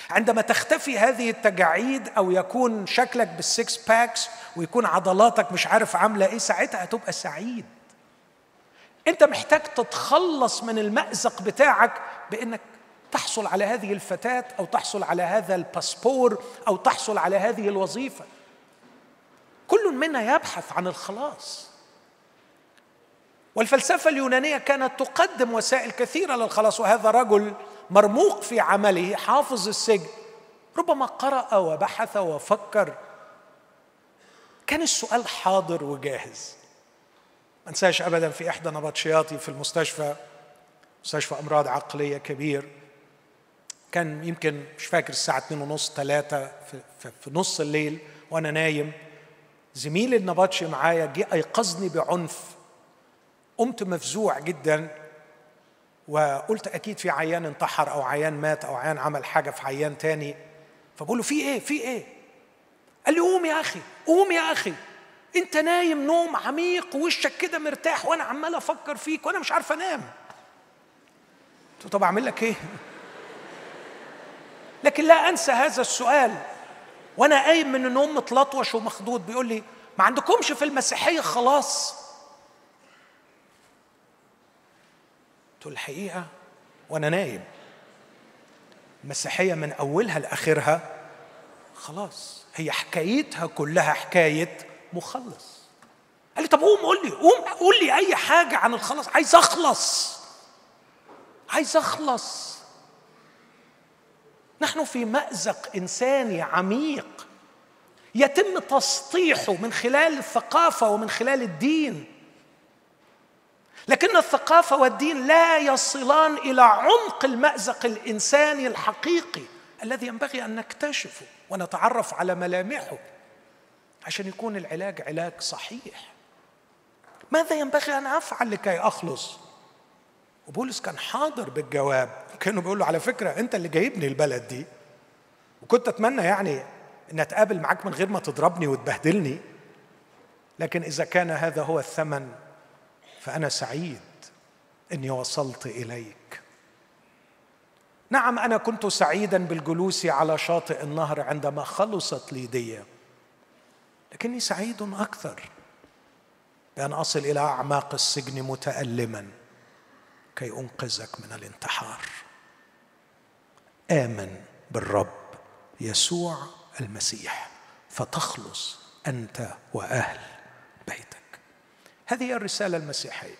عندما تختفي هذه التجاعيد أو يكون شكلك بال six packs ويكون عضلاتك مش عارف عاملة إيه ساعتها هتبقى سعيد. أنت محتاج تتخلص من المأزق بتاعك بإنك تحصل على هذه الفتاة أو تحصل على هذا الباسبور أو تحصل على هذه الوظيفة. كل منا يبحث عن الخلاص. والفلسفة اليونانية كانت تقدم وسائل كثيرة للخلاص وهذا رجل مرموق في عمله حافظ السجن ربما قرأ وبحث وفكر. كان السؤال حاضر وجاهز. ما انساش ابدا في إحدى نبطشياتي في المستشفى مستشفى أمراض عقلية كبير. كان يمكن مش فاكر الساعة 2 ونص 3 في, في, نص الليل وأنا نايم. زميل النبطشي معايا جه أيقظني بعنف. قمت مفزوع جدا وقلت أكيد في عيان انتحر أو عيان مات أو عيان عمل حاجة في عيان تاني. فبقول له في إيه؟ في إيه؟ قال لي قوم يا أخي قوم يا أخي. أنت نايم نوم عميق ووشك كده مرتاح وأنا عمال أفكر فيك وأنا مش عارف أنام. قلت طب أعمل لك إيه؟ لكن لا أنسى هذا السؤال. وأنا قايم من النوم متلطوش ومخضوض. بيقول لي ما عندكمش في المسيحية خلاص؟ قلت الحقيقة وأنا نايم. المسيحيه من أولها لآخرها خلاص. هي حكايتها كلها حكاية مخلص. قال لي طب قوم قول لي قوم قول لي أي حاجة عن الخلاص. عايز أخلص. عايز أخلص. نحن في مأزق إنساني عميق يتم تسطيحه من خلال الثقافة ومن خلال الدين. لكن الثقافة والدين لا يصلان إلى عمق المأزق الإنساني الحقيقي الذي ينبغي أن نكتشفه ونتعرف على ملامحه عشان يكون العلاج علاج صحيح. ماذا ينبغي أن أفعل لكي أخلص؟ وبولس كان حاضر بالجواب. كانوا بيقول على فكرة أنت اللي جايبني البلد دي. وكنت أتمنى يعني إن أتقابل معاك من غير ما تضربني وتبهدلني. لكن إذا كان هذا هو الثمن فأنا سعيد إني وصلت إليك. نعم أنا كنت سعيدا بالجلوس على شاطئ النهر عندما خلصت ليديا لكني سعيد أكثر بأن أصل إلى أعماق السجن متالما كي أنقذك من الانتحار. آمن بالرب يسوع المسيح فتخلص أنت وأهل بيتك. هذه الرسالة المسيحية.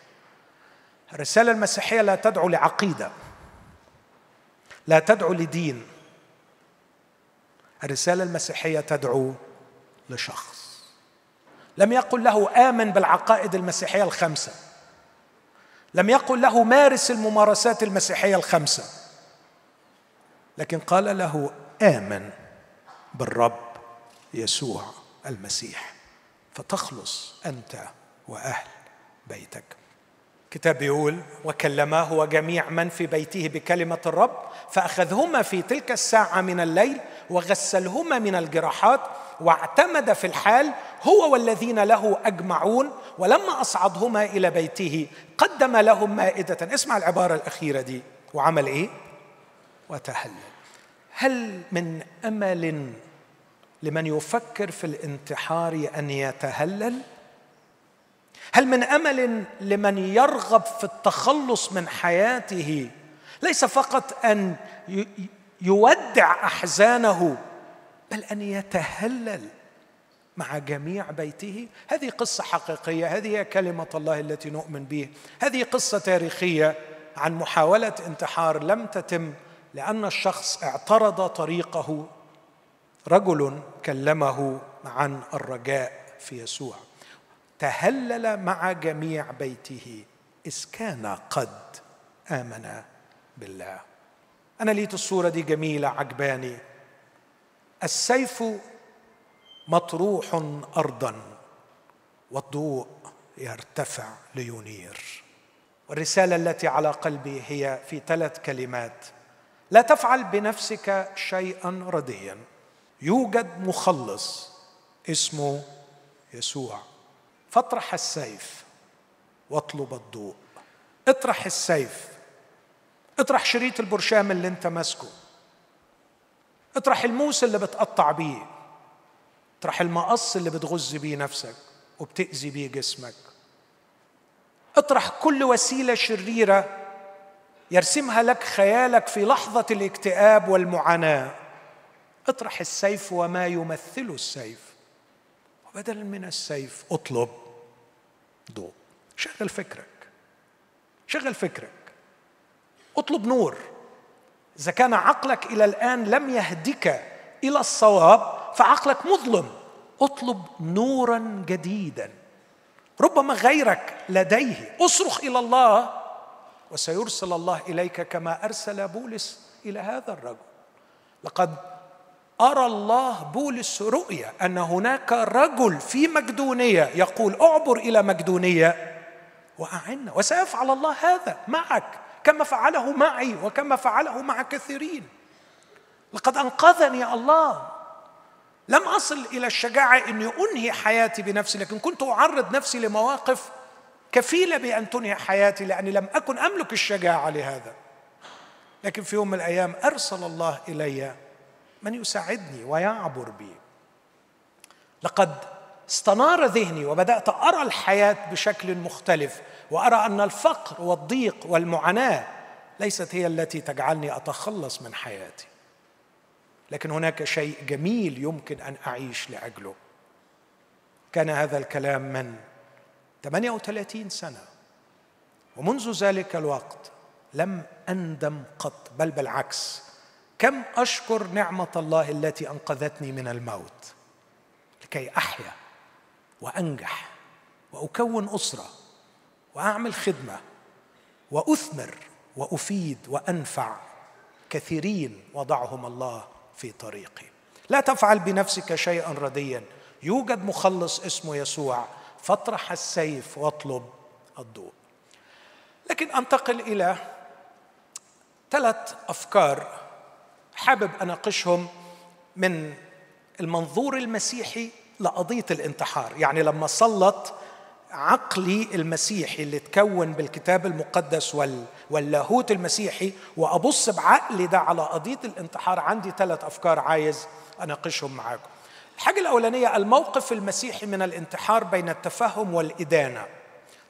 الرسالة المسيحية لا تدعو لعقيدة لا تدعو لدين. الرسالة المسيحية تدعو لشخص. لم يقل له آمن بالعقائد المسيحية الخمسة. لم يقل له مارس الممارسات المسيحية الخمسة. لكن قال له آمن بالرب يسوع المسيح فتخلص أنت وأهل بيتك. كتاب بيقول وكلماه وجميع من في بيته بكلمة الرب فأخذهما في تلك الساعة من الليل وغسلهما من الجراحات واعتمد في الحال هو والذين له أجمعون ولما أصعدهما إلى بيته قدم لهم مائدة. اسمع العبارة الأخيرة دي وعمل إيه؟ وتهلل هل من أمل لمن يفكر في الانتحار أن يتهلل؟ هل من أمل لمن يرغب في التخلص من حياته؟ ليس فقط أن يودع أحزانه بل أن يتهلل مع جميع بيته. هذه قصة حقيقية هذه هي كلمة الله التي نؤمن به. هذه قصة تاريخية عن محاولة انتحار لم تتم لأن الشخص اعترض طريقه رجل كلمه عن الرجاء في يسوع. تهلل مع جميع بيته إذ كان قد آمن بالله. أنا ليت الصورة دي جميلة عجباني. السيف مطروح ارضا والضوء يرتفع لينير. والرسالة التي على قلبي هي في ثلاث كلمات. لا تفعل بنفسك شيئا رديا. يوجد مخلص اسمه يسوع. فاطرح السيف واطلب الضوء. اطرح السيف. اطرح شريط البرشام اللي انت ماسكه. اطرح الموس اللي بتقطع بيه. اطرح المقص اللي بتغز بيه نفسك وبتأذي بيه جسمك. اطرح كل وسيلة شريرة يرسمها لك خيالك في لحظة الاكتئاب والمعاناة. اطرح السيف وما يمثل السيف. وبدلا من السيف اطلب ضوء. شغل فكرك. شغل فكرك. اطلب نور. إذا كان عقلك إلى الآن لم يهدك إلى الصواب فعقلك مظلم. اطلب نورا جديدا. ربما غيرك لديه. اصرخ إلى الله. وسيرسل الله إليك كما أرسل بولس إلى هذا الرجل. لقد أرى الله بولس رؤيا أن هناك رجل في مقدونية يقول أعبر إلى مقدونية واعنا وسيفعل الله هذا معك كما فعله معي وكما فعله مع كثيرين. لقد أنقذني الله. لم أصل إلى الشجاعة إني أنهي حياتي بنفسي لكن كنت أعرض نفسي لمواقف كفيلة بأن تنهي حياتي لأني لم أكن أملك الشجاعة لهذا. لكن في يوم من الأيام أرسل الله إلي من يساعدني ويعبر بي. لقد استنار ذهني وبدأت أرى الحياة بشكل مختلف وأرى أن الفقر والضيق والمعاناة ليست هي التي تجعلني أتخلص من حياتي. لكن هناك شيء جميل يمكن أن أعيش لأجله. كان هذا الكلام من 38 سنة. ومنذ ذلك الوقت لم أندم قط بل بالعكس. كم أشكر نعمة الله التي أنقذتني من الموت. لكي أحيا وأنجح وأكون أسرة وأعمل خدمة وأثمر وأفيد وأنفع. كثيرين وضعهم الله في طريقي. لا تفعل بنفسك شيئا رديا. يوجد مخلص اسمه يسوع. فاطرح السيف واطلب الضوء لكن أنتقل إلى ثلاث أفكار حابب أناقشهم من المنظور المسيحي لقضية الانتحار يعني لما سلط عقلي المسيحي اللي تكون بالكتاب المقدس واللاهوت المسيحي وأبص بعقلي ده على قضية الانتحار عندي ثلاث أفكار عايز أناقشهم معاكم. الحاجة الأولانية الموقف المسيحي من الانتحار بين التفهم والإدانة.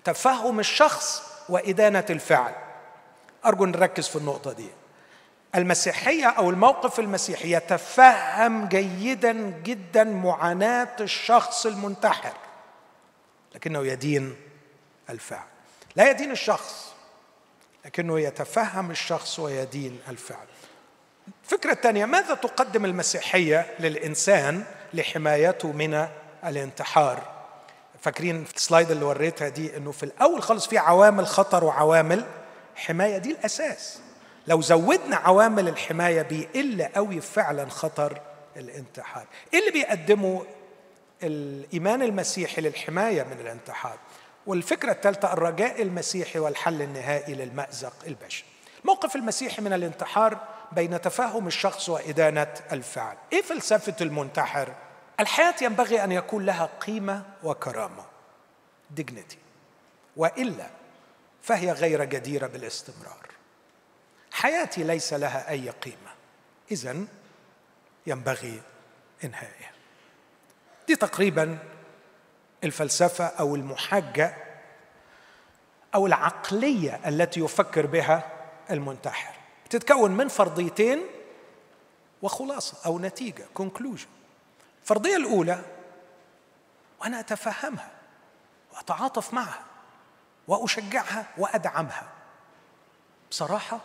تفهم الشخص وإدانة الفعل. أرجو نركز في النقطة دي. المسيحية أو الموقف المسيحي يتفهم جيدا جدا معاناة الشخص المنتحر لكنه يدين الفعل لا يدين الشخص لكنه يتفهم الشخص ويدين الفعل الفكرة الثانية ماذا تقدم المسيحية للإنسان لحمايته من الانتحار. فاكرين في السلايد اللي وريتها دي إنه في الأول خالص في عوامل خطر وعوامل حماية دي الأساس. لو زودنا عوامل الحماية بيقل قوي فعلا خطر الانتحار. إيه اللي بيقدمه الإيمان المسيحي للحماية من الانتحار؟ والفكرة الثالثه الرجاء المسيحي والحل النهائي للمأزق البشري. الموقف المسيحي من الانتحار بين تفهم الشخص وإدانة الفعل. إيه فلسفة المنتحر؟ الحياة ينبغي أن يكون لها قيمة وكرامة dignity. وإلا فهي غير جديرة بالاستمرار. حياتي ليس لها أي قيمة. اذا ينبغي إنهائها. دي تقريبا الفلسفة أو المحاجة أو العقلية التي يفكر بها المنتحر. تتكون من فرضيتين وخلاصة أو نتيجة conclusion الفرضية الأولى وأنا أتفهمها وأتعاطف معها وأشجعها وأدعمها. بصراحة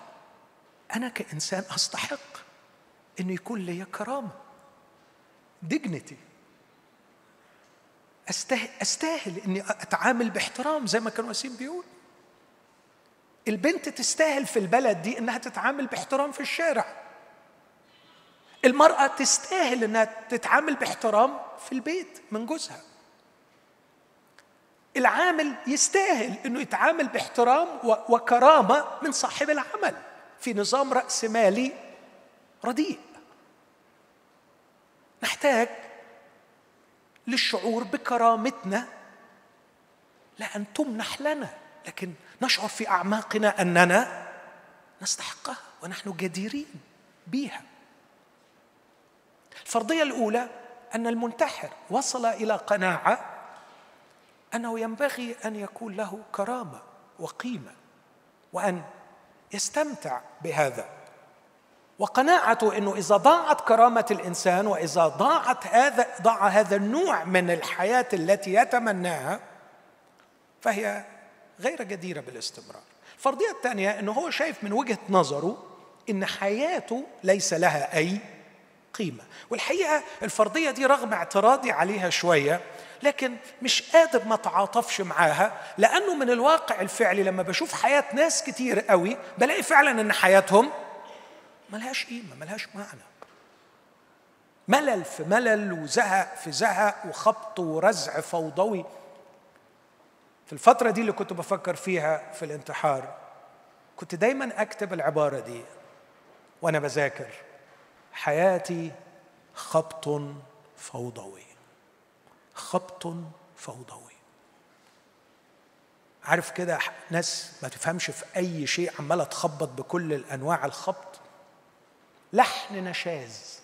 أنا كإنسان أستحق انه يكون لي كرامة dignity استاهل أستاهل إني أتعامل باحترام زي ما كان وسيم بيقول. البنت تستاهل في البلد دي إنها تتعامل باحترام في الشارع. المرأة تستاهل إنها تتعامل باحترام في البيت من جوزها. العامل يستاهل إنه يتعامل باحترام وكرامة من صاحب العمل في نظام رأسمالي رديء. نحتاج للشعور بكرامتنا لأن تمنح لنا لكن نشعر في أعماقنا أننا نستحقها ونحن جديرين بها الفرضية الأولى أن المنتحر وصل إلى قناعة أنه ينبغي أن يكون له كرامة وقيمة وأن يستمتع بهذا وقناعته إنه إذا ضاعت كرامة الإنسان وإذا ضاعت هذا ضاع هذا النوع من الحياة التي يتمناها فهي غير جديرة بالاستمرار. الفرضية الثانية إنه هو شايف من وجهة نظره إن حياته ليس لها أي قيمة، والحقيقة الفرضية دي رغم اعتراضي عليها شوية لكن مش قادر ما تعاطفش معاها لأنه من الواقع الفعلي لما بشوف حياة ناس كتير قوي بلاقي فعلا إن حياتهم ملهاش قيمة ملهاش معنى. ملل في ملل وزهق في زهق وخبط ورزع فوضوي. في الفترة دي اللي كنت بفكر فيها في الانتحار كنت دايما أكتب العبارة دي وأنا بذاكر. حياتي خبط فوضوي. خبط فوضوي. عارف كده ناس ما تفهمش في أي شيء عمالة تخبط بكل الأنواع الخبط؟ لحن نشاز.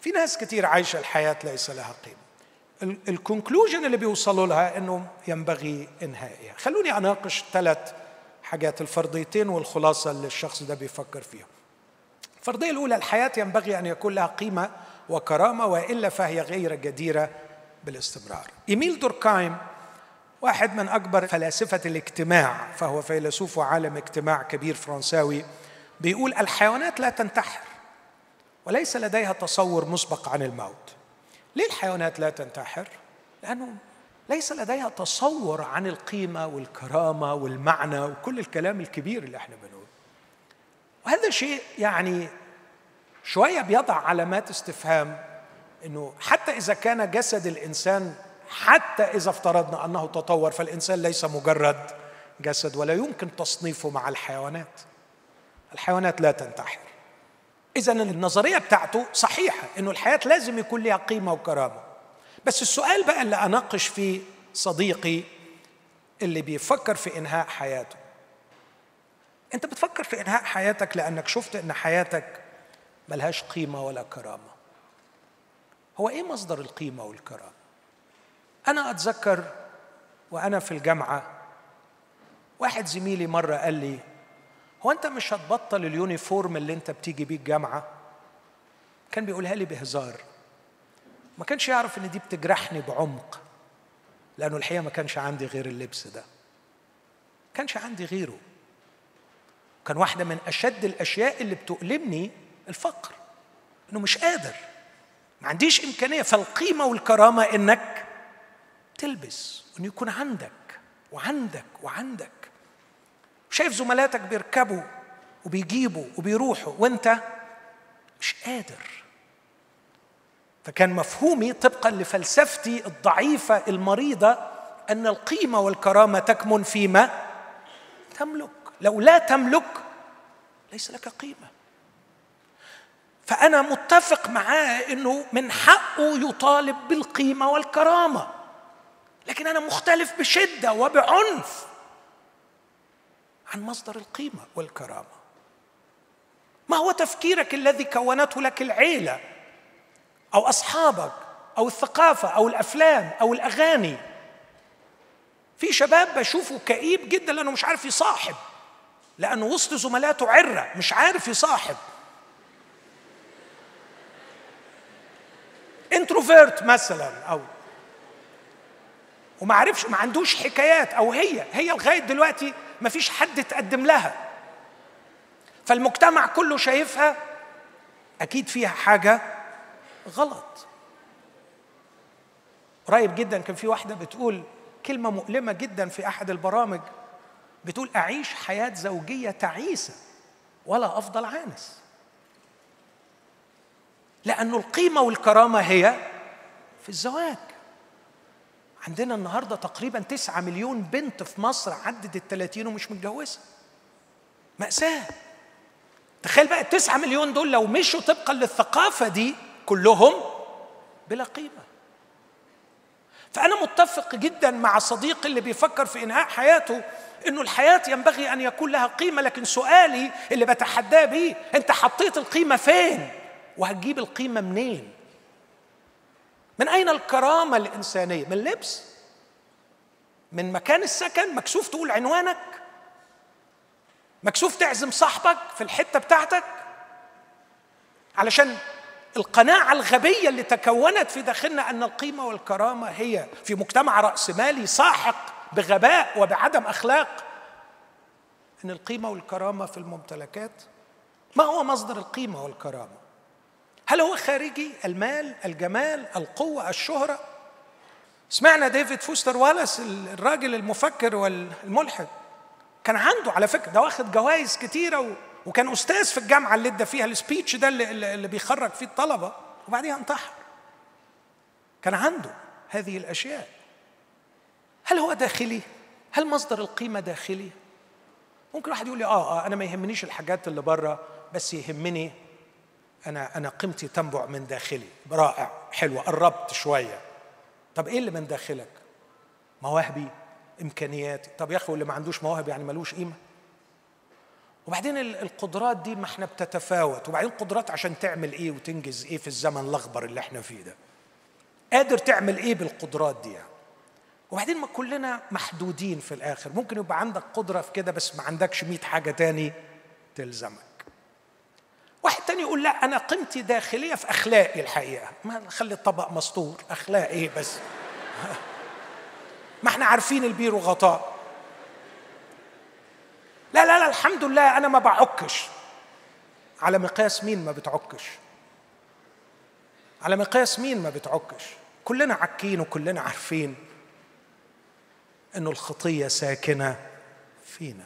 في ناس كتير عايشة الحياة ليس لها قيمة. ال conclusion اللي بيوصلوا لها إنه ينبغي انهائها خلوني أناقش ثلاث حاجات الفرضيتين والخلاصة اللي الشخص ده بيفكر فيها الفرضية الأولى الحياة ينبغي أن يكون لها قيمة وكرامة وإلا فهي غير جديرة بالاستمرار. إيميل دوركايم واحد من أكبر فلاسفة الاجتماع فهو فيلسوف وعالم اجتماع كبير فرنساوي بيقول الحيوانات لا تنتحر وليس لديها تصور مسبق عن الموت. ليه الحيوانات لا تنتحر؟ لأنه ليس لديها تصور عن القيمة والكرامة والمعنى وكل الكلام الكبير اللي إحنا بنقوله وهذا شيء يعني شوية بيضع علامات استفهام إنه حتى إذا كان جسد الإنسان حتى إذا افترضنا أنه تطور فالإنسان ليس مجرد جسد ولا يمكن تصنيفه مع الحيوانات. الحيوانات لا تنتحر. اذا النظرية بتاعته صحيحة إنه الحياة لازم يكون لها قيمة وكرامة. بس السؤال بقى اللي أناقش فيه صديقي اللي بيفكر في إنهاء حياته. انت بتفكر في انهاء حياتك لانك شفت ان حياتك ملهاش قيمة ولا كرامة. هو إيه مصدر القيمة والكرامة؟ أنا اتذكر وأنا في الجامعة واحد زميلي مرة قال لي هو انت مش هتبطل اليونيفورم اللي انت بتيجي بيه الجامعة؟ كان بيقولها لي بهزار. ما كانش يعرف ان دي بتجرحني بعمق لأنه الحقيقة ما كانش عندي غير اللبس ده. كانش عندي غيره. كان واحدة من أشد الأشياء اللي بتؤلمني الفقر إنه مش قادر ما عنديش إمكانية فالقيمة والكرامة إنك تلبس وانه يكون عندك وعندك وعندك. شايف زملاتك بيركبوا وبيجيبوا وبيروحوا وأنت مش قادر. فكان مفهومي طبقا لفلسفتي الضعيفة المريضة أن القيمة والكرامة تكمن فيما تملك. لو لا تملك ليس لك قيمة. فأنا متفق معاه إنه من حقه يطالب بالقيمة والكرامة. لكن أنا مختلف بشدة وبعنف عن مصدر القيمة والكرامة. ما هو تفكيرك الذي كونته لك العيلة أو أصحابك أو الثقافة أو الأفلام أو الأغاني؟ في شباب بشوفه كئيب جدا لأنه مش عارف يصاحب. لأنه وسط زملاته عرة مش عارف يصاحب. انتروفيرت مثلا أو وما عرفش ما عندوش حكايات أو هي هي لغاية دلوقتي ما فيش حد تقدم لها. فالمجتمع كله شايفها أكيد فيها حاجة غلط. قريب جدا كان في واحدة بتقول كلمة مؤلمة جدا في أحد البرامج. بتقول أعيش حياة زوجية تعيسة ولا أفضل عانس. لأن القيمة والكرامة هي في الزواج. عندنا النهاردة تقريبا تسعة مليون بنت في مصر عدت الثلاثين ومش متجوزة. مأساة. تخيل بقى التسعة مليون دول لو مشوا طبقا للثقافة دي كلهم بلا قيمة. فأنا متفق جدا مع صديقي اللي بيفكر في إنهاء حياته إنه الحياة ينبغي أن يكون لها قيمة لكن سؤالي اللي بتحداه بيه أنت حطيت القيمة فين؟ وهتجيب القيمة منين؟ من أين الكرامة الإنسانية؟ من اللبس من مكان السكن؟ مكسوف تقول عنوانك؟ مكسوف تعزم صاحبك في الحتة بتاعتك؟ علشان القناعة الغبية اللي تكونت في داخلنا أن القيمة والكرامة هي في مجتمع راسمالي ساحق بغباء وبعدم أخلاق. إن القيمة والكرامة في الممتلكات ما هو مصدر القيمة والكرامة؟ هل هو خارجي؟ المال الجمال القوة الشهرة؟ سمعنا ديفيد فوستر والاس الراجل المفكر والملحد كان عنده على فكرة ده واخد جوائز كتيرة وكان أستاذ في الجامعة اللي ادى فيها السبيتش ده اللي, اللي بيخرج فيه الطلبة وبعديها انتحر. كان عنده هذه الأشياء. هل هو داخلي؟ هل مصدر القيمة داخلي؟ ممكن واحد يقول لي آه, آه أنا ما يهمنيش الحاجات اللي بره بس يهمني أنا أنا قيمتي تنبع من داخلي. رائع حلو قربت شوية. طب إيه اللي من داخلك؟ مواهبي إمكانياتي. طب يا أخي واللي ما عندوش مواهب يعني ملوش قيمة؟ وبعدين القدرات دي ما إحنا بتتفاوت. وبعدين قدرات عشان تعمل إيه وتنجز إيه في الزمن الاخضر اللي إحنا فيه ده؟ قادر تعمل إيه بالقدرات دي يعني؟ وبعدين ما كلنا محدودين في الآخر. ممكن يبقى عندك قدرة في كده بس ما عندكش 100 حاجة تاني تلزمك. واحد تاني يقول لا أنا قيمتي داخلية في أخلاقي الحقيقة. ما خلي الطبق مسطور اخلاق إيه بس؟ ما إحنا عارفين البير وغطاء لا لا لا الحمد لله أنا ما بعكش. على مقياس مين ما بتعكش؟ على مقياس مين ما بتعكش؟ كلنا عكين وكلنا عارفين إنه الخطية ساكنة فينا.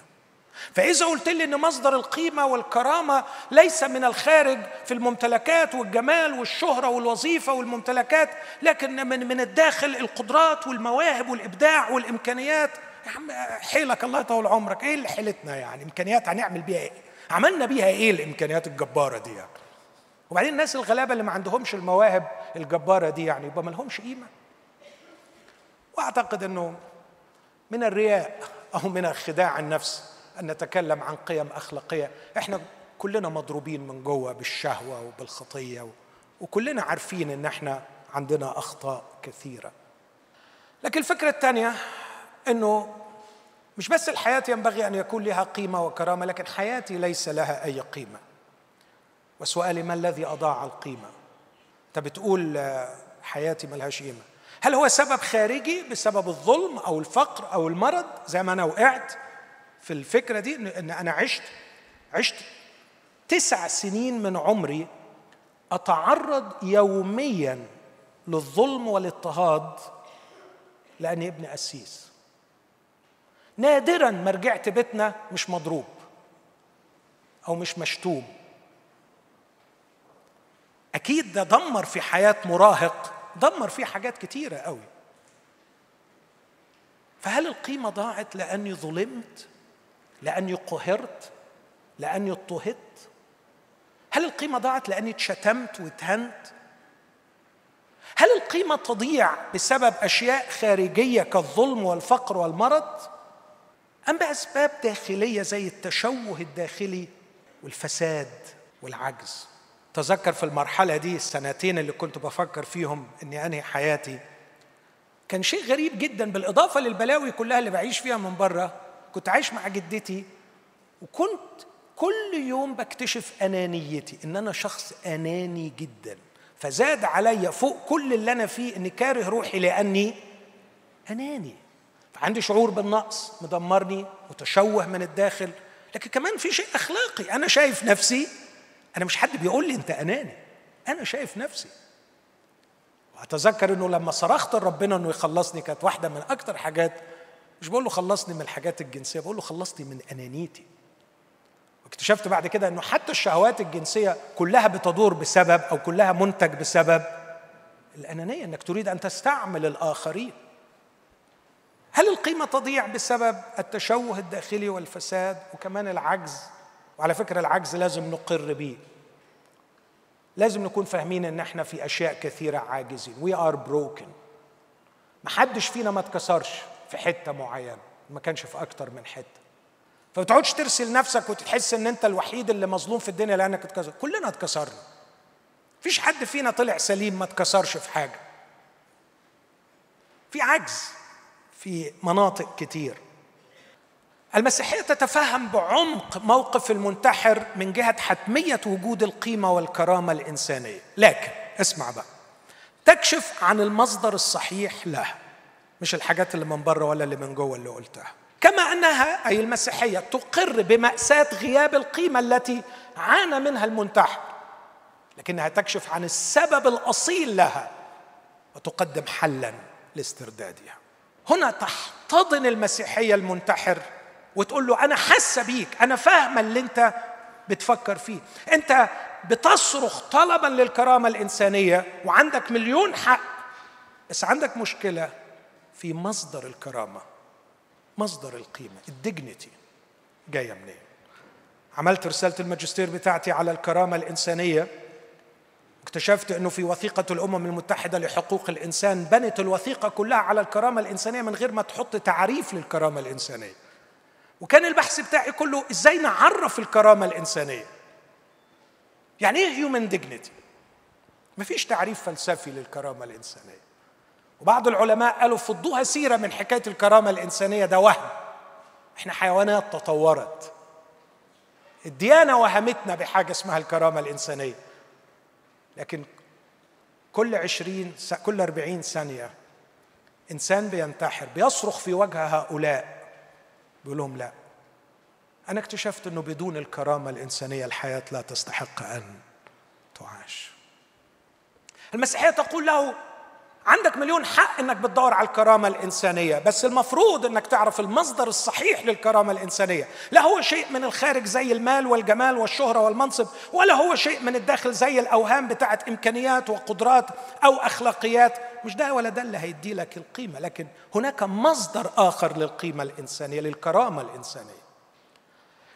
فإذا قلت لي إن مصدر القيمة والكرامة ليس من الخارج في الممتلكات والجمال والشهرة والوظيفة والممتلكات لكن من من الداخل القدرات والمواهب والإبداع والإمكانيات يا عم حيلك الله يطول عمرك. إيه اللي حيلتنا يعني؟ إمكانيات هنعمل بيها إيه؟ عملنا بيها إيه الإمكانيات الجبارة دي؟ يعني؟ وبعدين الناس الغلابة اللي ما عندهمش المواهب الجبارة دي يعني يبقى ما لهمش قيمة. وأعتقد إنه من الرياء أو من خداع النفس أن نتكلم عن قيم أخلاقية. إحنا كلنا مضروبين من جوه بالشهوة وبالخطية وكلنا عارفين إن إحنا عندنا أخطاء كثيرة. لكن الفكرة الثانية أنه مش بس الحياة ينبغي أن يكون لها قيمة وكرامة لكن حياتي ليس لها أي قيمة. وسؤالي ما الذي أضاع القيمة؟ أنت بتقول حياتي ملهاش قيمة. هل هو سبب خارجي بسبب الظلم أو الفقر أو المرض؟ زي ما أنا وقعت في الفكرة دي ان أنا عشت عشت تسع سنين من عمري أتعرض يوميا للظلم والإضطهاد لأني ابن قسيس نادرا ما رجعت بيتنا مش مضروب أو مش مشتوم. أكيد ده دمر في حياة مراهق دمر فيه حاجات كتيرة قوي. فهل القيمة ضاعت لأني ظلمت؟ لأني قهرت؟ لأني اضطهدت؟ هل القيمة ضاعت لأني اتشتمت واتهنت؟ هل القيمة تضيع بسبب أشياء خارجية كالظلم والفقر والمرض؟ أم بأسباب داخلية زي التشوه الداخلي والفساد والعجز؟ تذكر في المرحلة دي السنتين اللي كنت بفكر فيهم إني أنهي حياتي. كان شيء غريب جدا بالإضافة للبلاوي كلها اللي بعيش فيها من بره. كنت عايش مع جدتي وكنت كل يوم بكتشف أنانيتي إن أنا شخص أناني جدا. فزاد عليا فوق كل اللي أنا فيه إني كاره روحي لأني أناني. فعندي شعور بالنقص مدمرني متشوه من الداخل. لكن كمان في شيء أخلاقي. أنا شايف نفسي أنا مش حد بيقول لي أنت أناني. أنا شايف نفسي. وأتذكر إنه لما صرخت لربنا إنه يخلصني كانت واحدة من أكتر حاجات مش بقول له خلصني من الحاجات الجنسية بقول له خلصني من أنانيتي. واكتشفت بعد كده إنه حتى الشهوات الجنسية كلها بتدور بسبب أو كلها منتج بسبب الأنانية إنك تريد أن تستعمل الآخرين. هل القيمة تضيع بسبب التشوه الداخلي والفساد وكمان العجز؟ وعلى فكرة العجز لازم نقر به لازم نكون فاهمين إن إحنا في أشياء كثيرة عاجزين. we are broken ما حدش فينا ما اتكسرش في حتة معينة. ما كانش في أكتر من حتة. فما تقعدش ترثي لنفسك وتحس إن أنت الوحيد اللي مظلوم في الدنيا لأنك اتكسر. كلنا اتكسرنا. مفيش حد فينا طلع سليم ما اتكسرش في حاجة. في عجز. في مناطق كتير. المسيحية تتفهم بعمق موقف المنتحر من جهة حتمية وجود القيمة والكرامة الإنسانية. لكن اسمع بقى. تكشف عن المصدر الصحيح لها. مش الحاجات اللي من بره ولا اللي من جوه اللي قلتها. كما أنها أي المسيحية تقر بمأساة غياب القيمة التي عانى منها المنتحر. لكنها تكشف عن السبب الأصيل لها وتقدم حلا لاستردادها. هنا تحتضن المسيحية المنتحر وتقول له أنا حاسة بيك أنا فاهمة اللي أنت بتفكر فيه. أنت بتصرخ طلبا للكرامة الإنسانية وعندك مليون حق بس عندك مشكلة في مصدر الكرامة مصدر القيمة الديجنتي جاية منين؟ عملت رسالة الماجستير بتاعتي على الكرامة الإنسانية. اكتشفت إنه في وثيقة الأمم المتحدة لحقوق الإنسان بنت الوثيقة كلها على الكرامة الإنسانية من غير ما تحط تعريف للكرامة الإنسانية. وكان البحث بتاعي كله إزاي نعرف الكرامة الإنسانية؟ يعني إيه هيومن ديجنتي مفيش تعريف فلسفي للكرامة الإنسانية. وبعض العلماء قالوا فضوها سيرة من حكاية الكرامة الإنسانية ده وهم. إحنا حيوانات تطورت. الديانة وهمتنا بحاجة اسمها الكرامة الإنسانية. لكن كل عشرين كل أربعين ثانية إنسان بينتحر بيصرخ في وجه هؤلاء بيقول لهم لا. أنا اكتشفت أنه بدون الكرامة الإنسانية الحياة لا تستحق أن تعاش. المسيحية تقول له عندك مليون حق إنك بتدور على الكرامة الإنسانية بس المفروض إنك تعرف المصدر الصحيح للكرامة الإنسانية. لا هو شيء من الخارج زي المال والجمال والشهرة والمنصب ولا هو شيء من الداخل زي الأوهام بتاعه إمكانيات وقدرات أو أخلاقيات. مش ده ولا ده اللي هيدي لك القيمة لكن هناك مصدر آخر للقيمة الإنسانية للكرامة الإنسانية.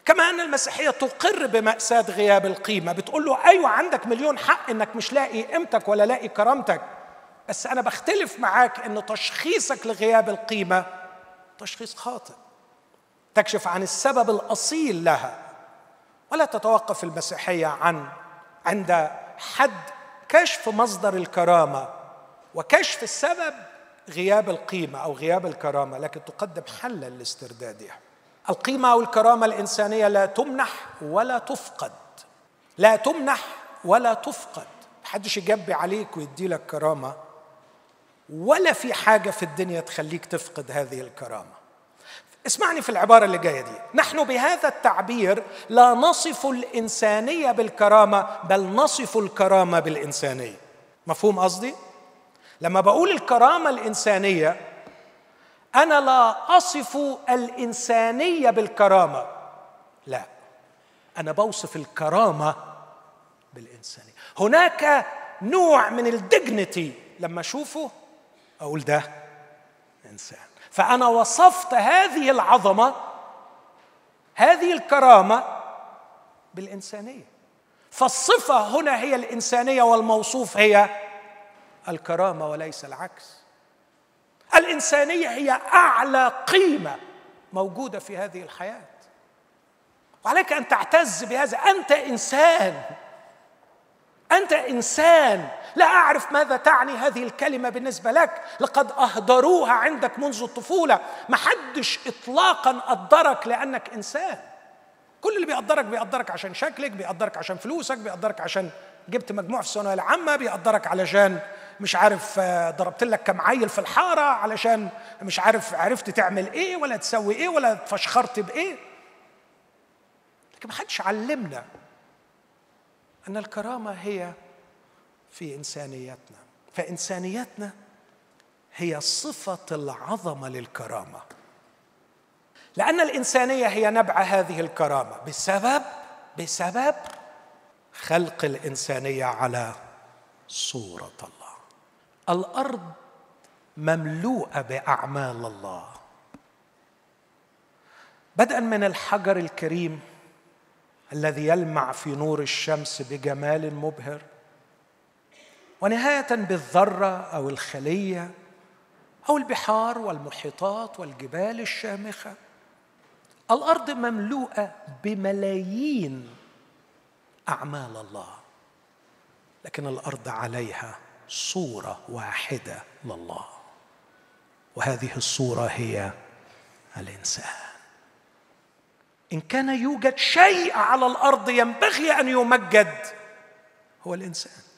كما ان المسيحية تقر بمأساة غياب القيمة بتقول له أيوه عندك مليون حق إنك مش لاقي قيمتك ولا لاقي كرامتك. بس أنا بختلف معاك ان تشخيصك لغياب القيمة تشخيص خاطئ. تكشف عن السبب الأصيل لها ولا تتوقف المسيحية عن عند حد كشف مصدر الكرامة وكشف السبب غياب القيمة أو غياب الكرامة لكن تقدم حلا لاستردادها. القيمة أو الكرامة الإنسانية لا تمنح ولا تفقد. لا تمنح ولا تفقد. محدش يجبي عليك ويدي لك كرامة. ولا في حاجة في الدنيا تخليك تفقد هذه الكرامة. اسمعني في العبارة اللي جاية دي. نحن بهذا التعبير لا نصف الإنسانية بالكرامة بل نصف الكرامة بالإنسانية. مفهوم قصدي؟ لما بقول الكرامة الإنسانية أنا لا أصف الإنسانية بالكرامة. لا أنا بوصف الكرامة بالإنسانية. هناك نوع من الدجنتي لما أشوفه أقول ده إنسان. فأنا وصفت هذه العظمة هذه الكرامة بالإنسانية. فالصفة هنا هي الإنسانية والموصوف هي الكرامة وليس العكس. الإنسانية هي أعلى قيمة موجودة في هذه الحياة. وعليك أن تعتز بهذا. أنت إنسان. أنت إنسان. لا أعرف ماذا تعني هذه الكلمة بالنسبة لك. لقد أهدروها عندك منذ الطفولة. ما حدش اطلاقا قدرك لأنك إنسان. كل اللي بيقدرك بيقدرك عشان شكلك بيقدرك عشان فلوسك بيقدرك عشان جبت مجموع في الثانوية العامة بيقدرك علشان مش عارف آه، ضربت لك كم عيل في الحارة علشان مش عارف عرفت تعمل إيه ولا تسوي إيه ولا فشخرت بإيه. لكن ما حدش علمنا أن الكرامة هي في إنسانيتنا. فإنسانيتنا هي صفة العظمة للكرامة. لأن الإنسانية هي نبع هذه الكرامة. بسبب بسبب خلق الإنسانية على صورة الله. الأرض مملوءة بأعمال الله. بدءا من الحجر الكريم الذي يلمع في نور الشمس بجمال مبهر ونهاية بالذرة أو الخلية أو البحار والمحيطات والجبال الشامخة. الأرض مملوءة بملايين أعمال الله لكن الأرض عليها صورة واحدة لله وهذه الصورة هي الإنسان. إن كان يوجد شيء على الأرض ينبغي أن يمجد هو الإنسان.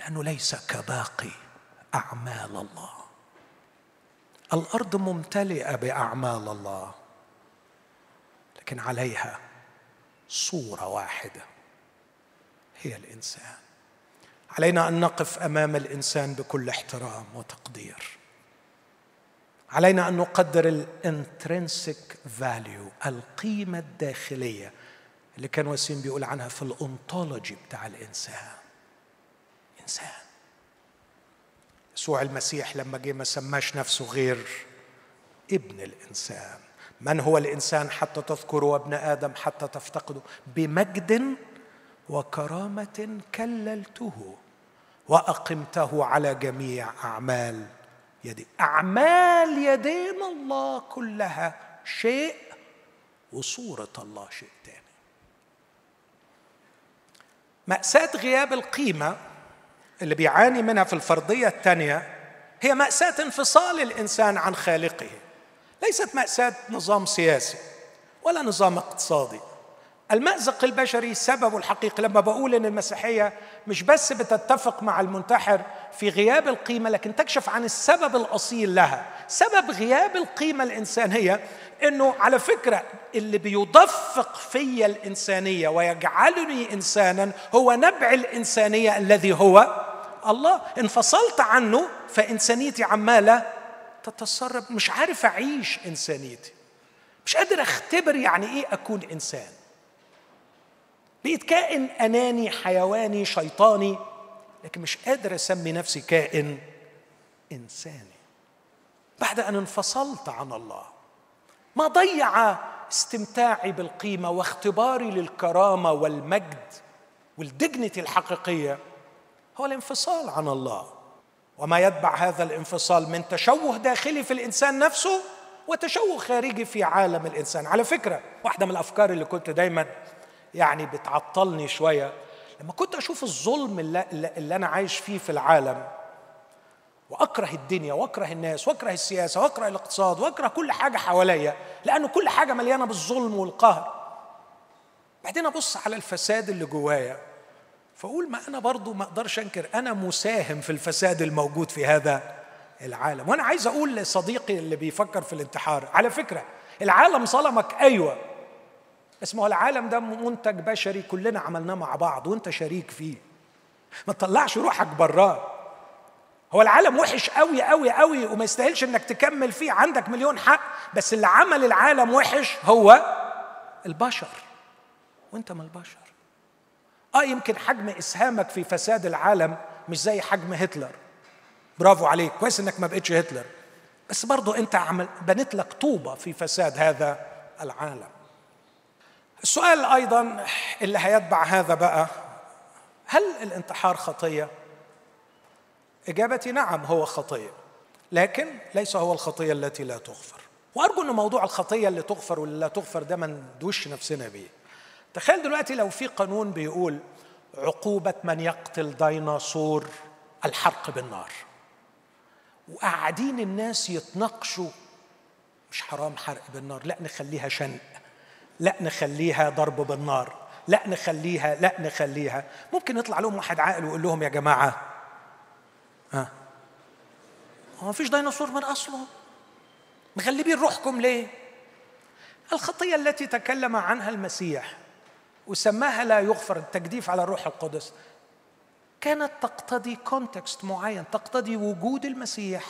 لأنه ليس كباقي أعمال الله. الأرض ممتلئة بأعمال الله لكن عليها صورة واحدة هي الإنسان. علينا أن نقف أمام الإنسان بكل احترام وتقدير. علينا أن نقدر ال intrinsic value القيمة الداخلية اللي كان وسيم بيقول عنها في ال ontology بتاع الإنسان. انسان يسوع المسيح لما جه ما سماش نفسه غير ابن الإنسان. من هو الإنسان حتى تذكره ابن آدم حتى تفتقده؟ بمجد وكرامة كللته وأقمته على جميع أعمال يدي. أعمال يدين الله كلها شيء وصورة الله شيء ثاني مأساة غياب القيمة اللي بيعاني منها في الفرضية الثانية هي مأساة انفصال الإنسان عن خالقه. ليست مأساة نظام سياسي ولا نظام اقتصادي. المأزق البشري سببه الحقيقي لما بقول إن المسيحية مش بس بتتفق مع المنتحر في غياب القيمة لكن تكشف عن السبب الأصيل لها. سبب غياب القيمة الانسانيه إنه على فكرة اللي بيدفق في الإنسانية ويجعلني انسانا هو نبع الإنسانية الذي هو الله انفصلت عنه فإنسانيتي عمالة تتسرب. مش عارف أعيش إنسانيتي. مش قادر أختبر يعني إيه أكون إنسان. بقيت كائن أناني حيواني شيطاني لكن مش قادر أسمي نفسي كائن إنساني. بعد أن انفصلت عن الله ما ضيع استمتاعي بالقيمة واختباري للكرامة والمجد والدجنتي الحقيقية. هو الانفصال عن الله. وما يتبع هذا الانفصال من تشوه داخلي في الإنسان نفسه وتشوه خارجي في عالم الإنسان. على فكرة واحدة من الأفكار اللي كنت دايما يعني بتعطلني شوية لما كنت أشوف الظلم اللي, اللي أنا عايش فيه في العالم وأكره الدنيا وأكره الناس وأكره السياسة وأكره الاقتصاد وأكره كل حاجة حواليا لأنه كل حاجة مليانة بالظلم والقهر. بعدين أبص على الفساد اللي جوايا فأقول ما أنا برضو ما أقدرش أنكر أنا مساهم في الفساد الموجود في هذا العالم. وأنا عايز أقول لصديقي اللي بيفكر في الانتحار على فكرة العالم ظلمك أيوه. بس ما هو العالم ده منتج بشري كلنا عملناه مع بعض وأنت شريك فيه. ما تطلعش روحك براه. هو العالم وحش قوي قوي قوي وما يستاهلش إنك تكمل فيه. عندك مليون حق بس اللي عمل العالم وحش هو البشر. وأنت ما البشر. آه يمكن حجم إسهامك في فساد العالم مش زي حجم هتلر. برافو عليك. كويس إنك ما بقتش هتلر. بس برضه أنت عمل بنيت لك طوبة في فساد هذا العالم. السؤال أيضا اللي هيتبع هذا بقى هل الانتحار خطية؟ إجابتي نعم هو خطية. لكن ليس هو الخطية التي لا تغفر. وأرجو إن موضوع الخطية اللي تغفر واللي لا تغفر ده ما ندوش نفسنا بيه. تخيل دلوقتي لو في قانون بيقول عقوبة من يقتل ديناصور الحرق بالنار. وقاعدين الناس يتناقشوا مش حرام حرق بالنار لا نخليها شنق لا نخليها ضرب بالنار لا نخليها لا نخليها. ممكن يطلع لهم واحد عاقل ويقول لهم يا جماعة ها ما فيش ديناصور من أصله؟ مغلبين روحكم ليه؟ الخطية التي تكلم عنها المسيح وسماها لا يغفر التجديف على الروح القدس. كانت تقتضي context معين تقتضي وجود المسيح.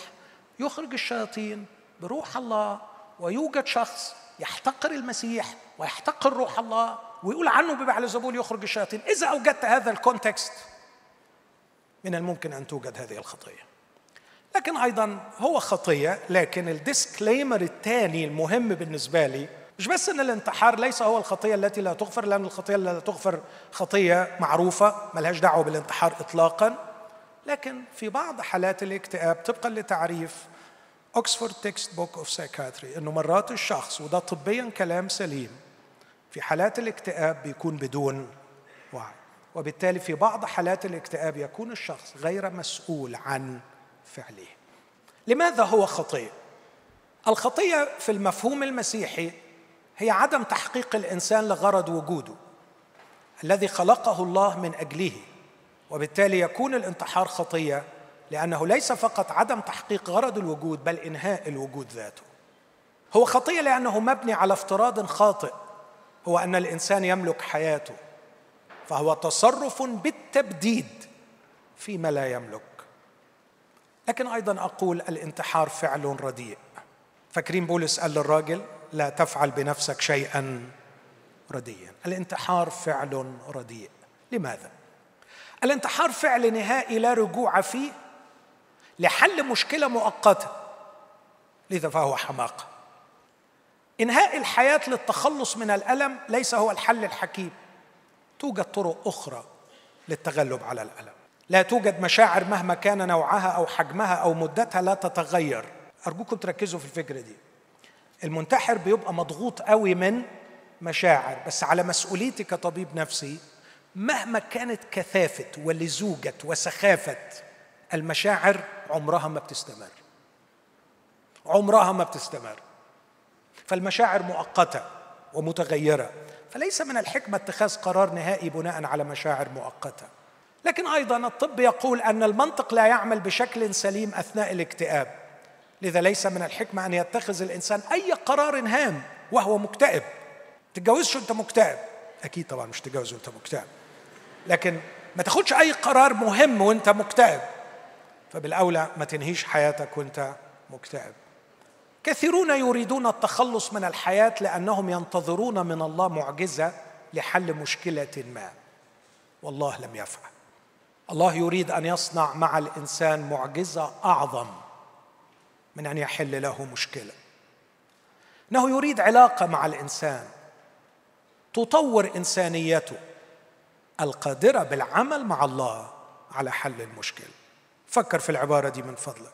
يخرج الشياطين بروح الله ويوجد شخص يحتقر المسيح ويحتقر روح الله ويقول عنه ببعل زبول يخرج الشياطين. إذا أوجدت هذا ال context من الممكن أن توجد هذه الخطية. لكن أيضا هو خطية لكن ال disclaimer الثاني المهم بالنسبة لي مش بس إن الانتحار ليس هو الخطية التي لا تغفر لأن الخطية التي لا تغفر خطية معروفة ملهاش دعوة بالانتحار اطلاقا. لكن في بعض حالات الاكتئاب طبقا لتعريف Oxford Textbook of Psychiatry إنه مرات الشخص وده طبيا كلام سليم في حالات الاكتئاب بيكون بدون وعي. وبالتالي في بعض حالات الاكتئاب يكون الشخص غير مسؤول عن فعله. لماذا هو خطيه الخطيه في المفهوم المسيحي هي عدم تحقيق الإنسان لغرض وجوده الذي خلقه الله من أجله وبالتالي يكون الانتحار خطية لأنه ليس فقط عدم تحقيق غرض الوجود بل إنهاء الوجود ذاته. هو خطية لأنه مبني على افتراض خاطئ هو أن الإنسان يملك حياته فهو تصرف بالتبديد فيما لا يملك. لكن أيضا أقول الانتحار فعل رديء. فاكرين بولس قال للراجل لا تفعل بنفسك شيئا رديا. الانتحار فعل رديء. لماذا؟ الانتحار فعل نهائي لا رجوع فيه لحل مشكلة مؤقتة. لذا فهو حماقه إنهاء الحياة للتخلص من الألم ليس هو الحل الحكيم. توجد طرق أخرى للتغلب على الألم. لا توجد مشاعر مهما كان نوعها أو حجمها أو مدتها لا تتغير. أرجوكم تركزوا في الفكرة دي. المنتحر بيبقى مضغوط قوي من مشاعر بس على مسؤوليتي كطبيب نفسي مهما كانت كثافة ولزوجة وسخافة المشاعر عمرها ما بتستمر. عمرها ما بتستمر. فالمشاعر مؤقتة ومتغيرة. فليس من الحكمة اتخاذ قرار نهائي بناء على مشاعر مؤقتة. لكن أيضا الطب يقول أن المنطق لا يعمل بشكل سليم أثناء الاكتئاب. لذا ليس من الحكمة أن يتخذ الإنسان أي قرار هام وهو مكتئب. تتجوزش وانت مكتئب؟ أكيد طبعا مش تتجوز وأنت مكتئب. لكن ما تاخدش أي قرار مهم وأنت مكتئب. فبالأولى ما تنهيش حياتك وأنت مكتئب. كثيرون يريدون التخلص من الحياة لأنهم ينتظرون من الله معجزة لحل مشكلة ما. والله لم يفعل. الله يريد أن يصنع مع الإنسان معجزة أعظم. من أن يحل له مشكلة. إنه يريد علاقة مع الإنسان. تطور إنسانيته القادرة بالعمل مع الله على حل المشكلة. فكر في العبارة دي من فضلك.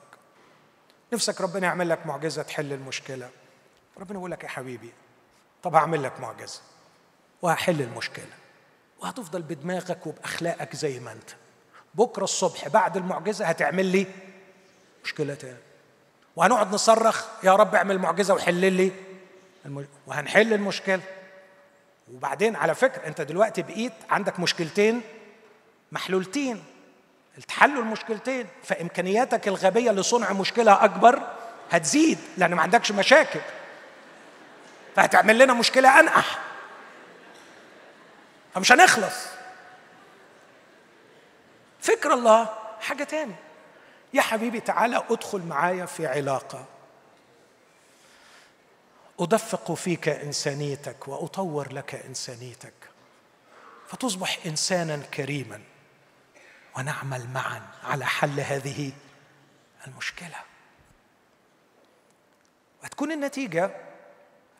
نفسك ربنا يعمل لك معجزة تحل المشكلة. ربنا يقول لك يا حبيبي طب أعمل لك معجزة وهحل المشكلة. وهتفضل بدماغك وبأخلاقك زي ما أنت. بكرة الصبح بعد المعجزة هتعمل لي مشكلة تاني. وهنقعد نصرخ يا رب اعمل معجزة وحل لي وهنحل المشكلة. وبعدين على فكرة انت دلوقتي بقيت عندك مشكلتين محلولتين. تحلوا المشكلتين فإمكانياتك الغبية لصنع مشكلة أكبر هتزيد لأن ما عندكش مشاكل. فهتعمل لنا مشكلة أنقح. فمش هنخلص. فكر الله حاجة تاني. يا حبيبي تعالى أدخل معايا في علاقة. أدفق فيك إنسانيتك وأطور لك إنسانيتك. فتصبح إنسانا كريما ونعمل معا على حل هذه المشكلة. وتكون النتيجة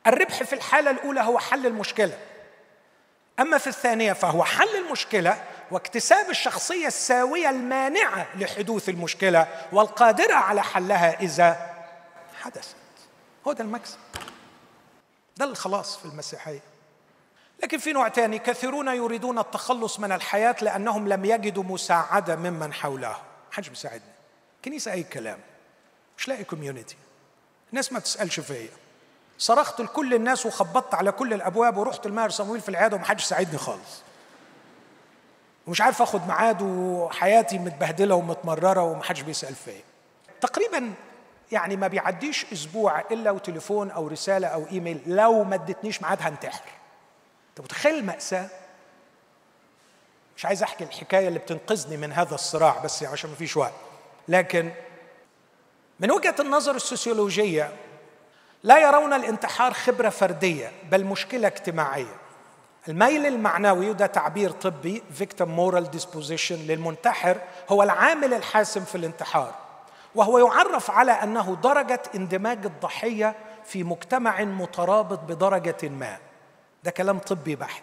الربح في الحالة الأولى هو حل المشكلة. أما في الثانية فهو حل المشكلة واكتساب الشخصية الساوية المانعة لحدوث المشكلة والقادرة على حلها إذا حدثت. هو ده المكسب. ده الخلاص في المسيحية. لكن في نوع ثاني كثيرون يريدون التخلص من الحياة لأنهم لم يجدوا مساعدة ممن حولهم. حدش بيساعدني. كنيسة أي كلام. مش لاقي كوميونتي الناس ما تسألش فيا. صرخت لكل الناس وخبطت على كل الأبواب ورحت الماهر صمويل في العيادة ومحدش ساعدني خالص. ومش عارف آخد ميعاد وحياتي متبهدلة ومتمررة ومحدش بيسأل فيا. تقريبا يعني ما بيعديش أسبوع إلا وتليفون أو رسالة أو إيميل. لو ما ادتنيش ميعاد هنتحر. أنت متخيل الماساه مش عايز أحكي الحكاية اللي بتنقذني من هذا الصراع بس عشان ما فيش وقت. لكن من وجهة النظر السوسيولوجية لا يرون الانتحار خبرة فردية بل مشكلة اجتماعية. الميل المعنوي وده تعبير طبي victim moral disposition للمنتحر هو العامل الحاسم في الانتحار وهو يعرف على أنه درجة اندماج الضحية في مجتمع مترابط بدرجة ما. ده كلام طبي بحت.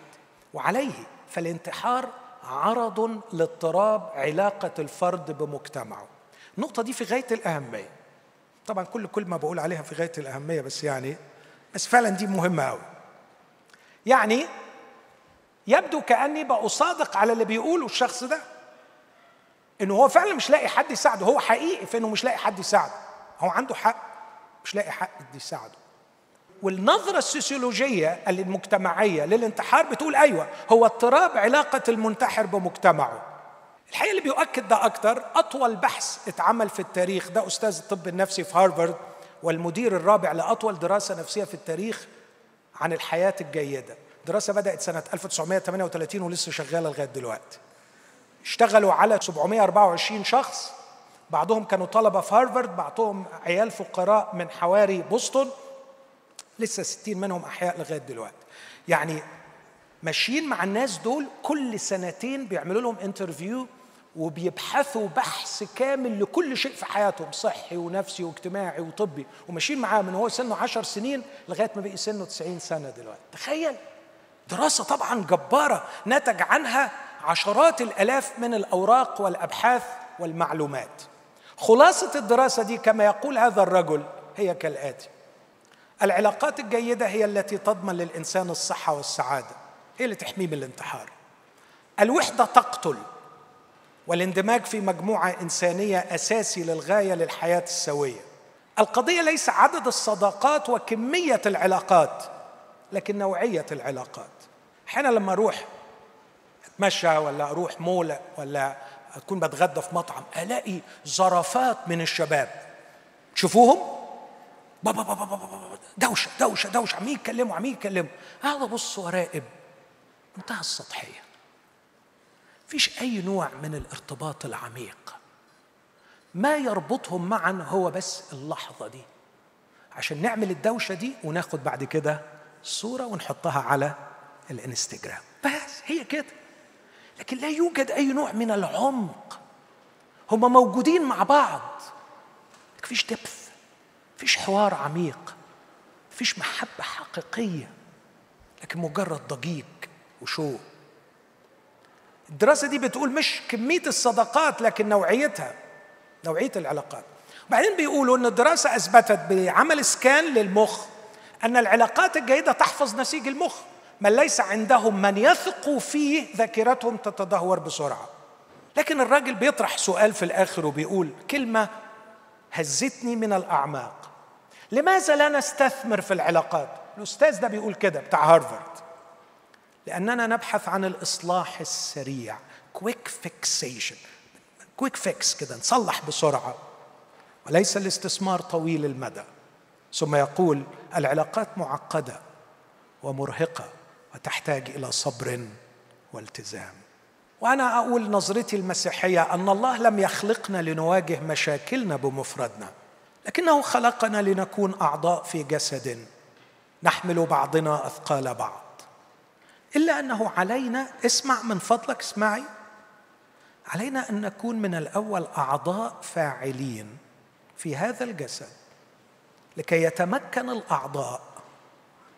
وعليه فالانتحار عرض لاضطراب علاقة الفرد بمجتمعه. النقطة دي في غاية الأهمية. طبعا كل كلمه بقول عليها في غاية الأهمية بس يعني بس فعلا دي مهمة قوي يعني يبدو كأني بصادق على اللي بيقوله الشخص ده. إنه هو فعلا مش لاقي حد يساعده. هو حقيقي في إنه مش لاقي حد يساعده. هو عنده حق مش لاقي حد يساعده. والنظرة السوسيولوجية المجتمعية للانتحار بتقول أيوة هو اضطراب علاقة المنتحر بمجتمعه. الحقيقة اللي بيؤكد ده أكتر أطول بحث اتعمل في التاريخ ده أستاذ الطب النفسي في هارفارد والمدير الرابع لأطول دراسة نفسية في التاريخ عن الحياة الجيدة. دراسة بدأت سنة 1938 ولسه شغالة لغاية دلوقتي. اشتغلوا على 724 شخص بعضهم كانوا طلبة في هارفارد بعضهم عيال فقراء من حواري بوسطن. لسه 60 منهم أحياء لغاية دلوقتي. يعني ماشيين مع الناس دول كل سنتين بيعملوا لهم انترفيو وبيبحثوا بحث كامل لكل شيء في حياتهم صحي ونفسي واجتماعي وطبي. وماشيين معاه من هو سنه 10 سنين لغاية ما بقي سنه 90 سنة دلوقتي. تخيل. دراسة طبعا جبارة نتج عنها عشرات الآلاف من الأوراق والأبحاث والمعلومات. خلاصة الدراسة دي كما يقول هذا الرجل هي كالآتي. العلاقات الجيدة هي التي تضمن للإنسان الصحة والسعادة. هي اللي تحميه من الانتحار. الوحدة تقتل والاندماج في مجموعة إنسانية أساسي للغاية للحياة السوية. القضية ليس عدد الصداقات وكمية العلاقات لكن نوعية العلاقات. أحيانا لما أروح أتمشى ولا أروح مول ولا أكون بتغدى في مطعم ألاقي زرافات من الشباب. تشوفوهم؟ بابا بابا بابا دوشة دوشة دوشة عمالين يتكلموا عمالين يتكلموا اقعد ابص وراقب منتهى السطحية. فيش أي نوع من الارتباط العميق. ما يربطهم معا هو بس اللحظة دي. عشان نعمل الدوشة دي وناخد بعد كده صورة ونحطها على الانستجرام. بس هي كده. لكن لا يوجد أي نوع من العمق. هم موجودين مع بعض. مفيش دبث مفيش حوار عميق. مفيش محبة حقيقية. لكن مجرد ضجيج وشو. الدراسة دي بتقول مش كمية الصداقات لكن نوعيتها. نوعية العلاقات. وبعدين بيقولوا إن الدراسة أثبتت بعمل سكان للمخ أن العلاقات الجيدة تحفظ نسيج المخ. من ليس عندهم من يثقوا فيه ذاكرتهم تتدهور بسرعة. لكن الراجل بيطرح سؤال في الآخر وبيقول كلمة هزتني من الأعماق. لماذا لا نستثمر في العلاقات؟ الأستاذ ده بيقول كده بتاع هارفارد. لأننا نبحث عن الإصلاح السريع. quick fixation quick fix كده نصلح بسرعة. وليس الاستثمار طويل المدى. ثم يقول العلاقات معقدة ومرهقة. وتحتاج إلى صبر والتزام. وأنا أقول نظرتي المسيحية أن الله لم يخلقنا لنواجه مشاكلنا بمفردنا لكنه خلقنا لنكون أعضاء في جسد نحمل بعضنا أثقال بعض. إلا أنه علينا اسمع من فضلك اسمعي. علينا أن نكون من الأول أعضاء فاعلين في هذا الجسد لكي يتمكن الأعضاء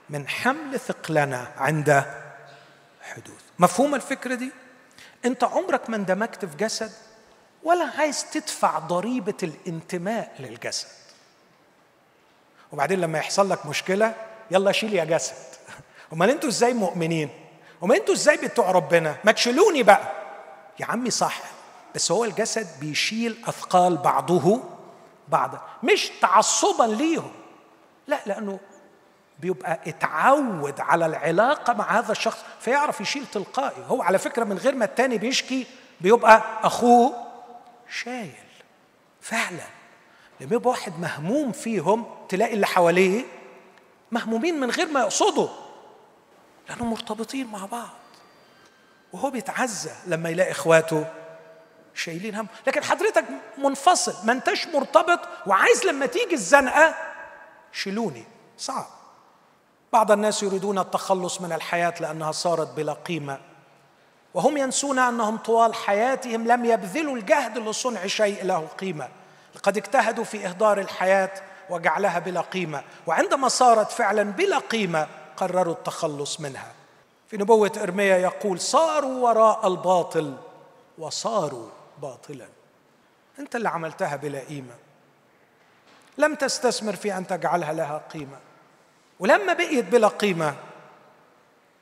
من حمل ثقلنا عند حدوث. مفهوم الفكرة دي؟ أنت عمرك ما اندمجت في جسد ولا عايز تدفع ضريبة الانتماء للجسد. وبعدين لما يحصل لك مشكلة يلا شيل يا جسد. أمال أنتوا إزاي مؤمنين؟ أمال أنتوا إزاي بتوع ربنا؟ ما تشيلوني بقى. يا عمي صح بس هو الجسد بيشيل أثقال بعضه بعضا مش تعصبا ليهم. لا لأنه بيبقى اتعود على العلاقة مع هذا الشخص فيعرف يشيل تلقائي. هو على فكرة من غير ما التاني بيشكي بيبقى أخوه شايل. فعلا. لما يبقى واحد مهموم فيهم تلاقي اللي حواليه مهمومين من غير ما يقصدوا لأنهم مرتبطين مع بعض. وهو بيتعزى لما يلاقي إخواته شايلين هم. لكن حضرتك منفصل ما أنتش مرتبط وعايز لما تيجي الزنقة شيلوني. صعب. بعض الناس يريدون التخلص من الحياة لأنها صارت بلا قيمة. وهم ينسون أنهم طوال حياتهم لم يبذلوا الجهد لصنع شيء له قيمة. لقد اجتهدوا في إهدار الحياة وجعلها بلا قيمة. وعندما صارت فعلا بلا قيمة قرروا التخلص منها. في نبوة إرميا يقول صاروا وراء الباطل وصاروا باطلا. أنت اللي عملتها بلا قيمة. لم تستثمر في أن تجعلها لها قيمة. ولما بقيت بلا قيمة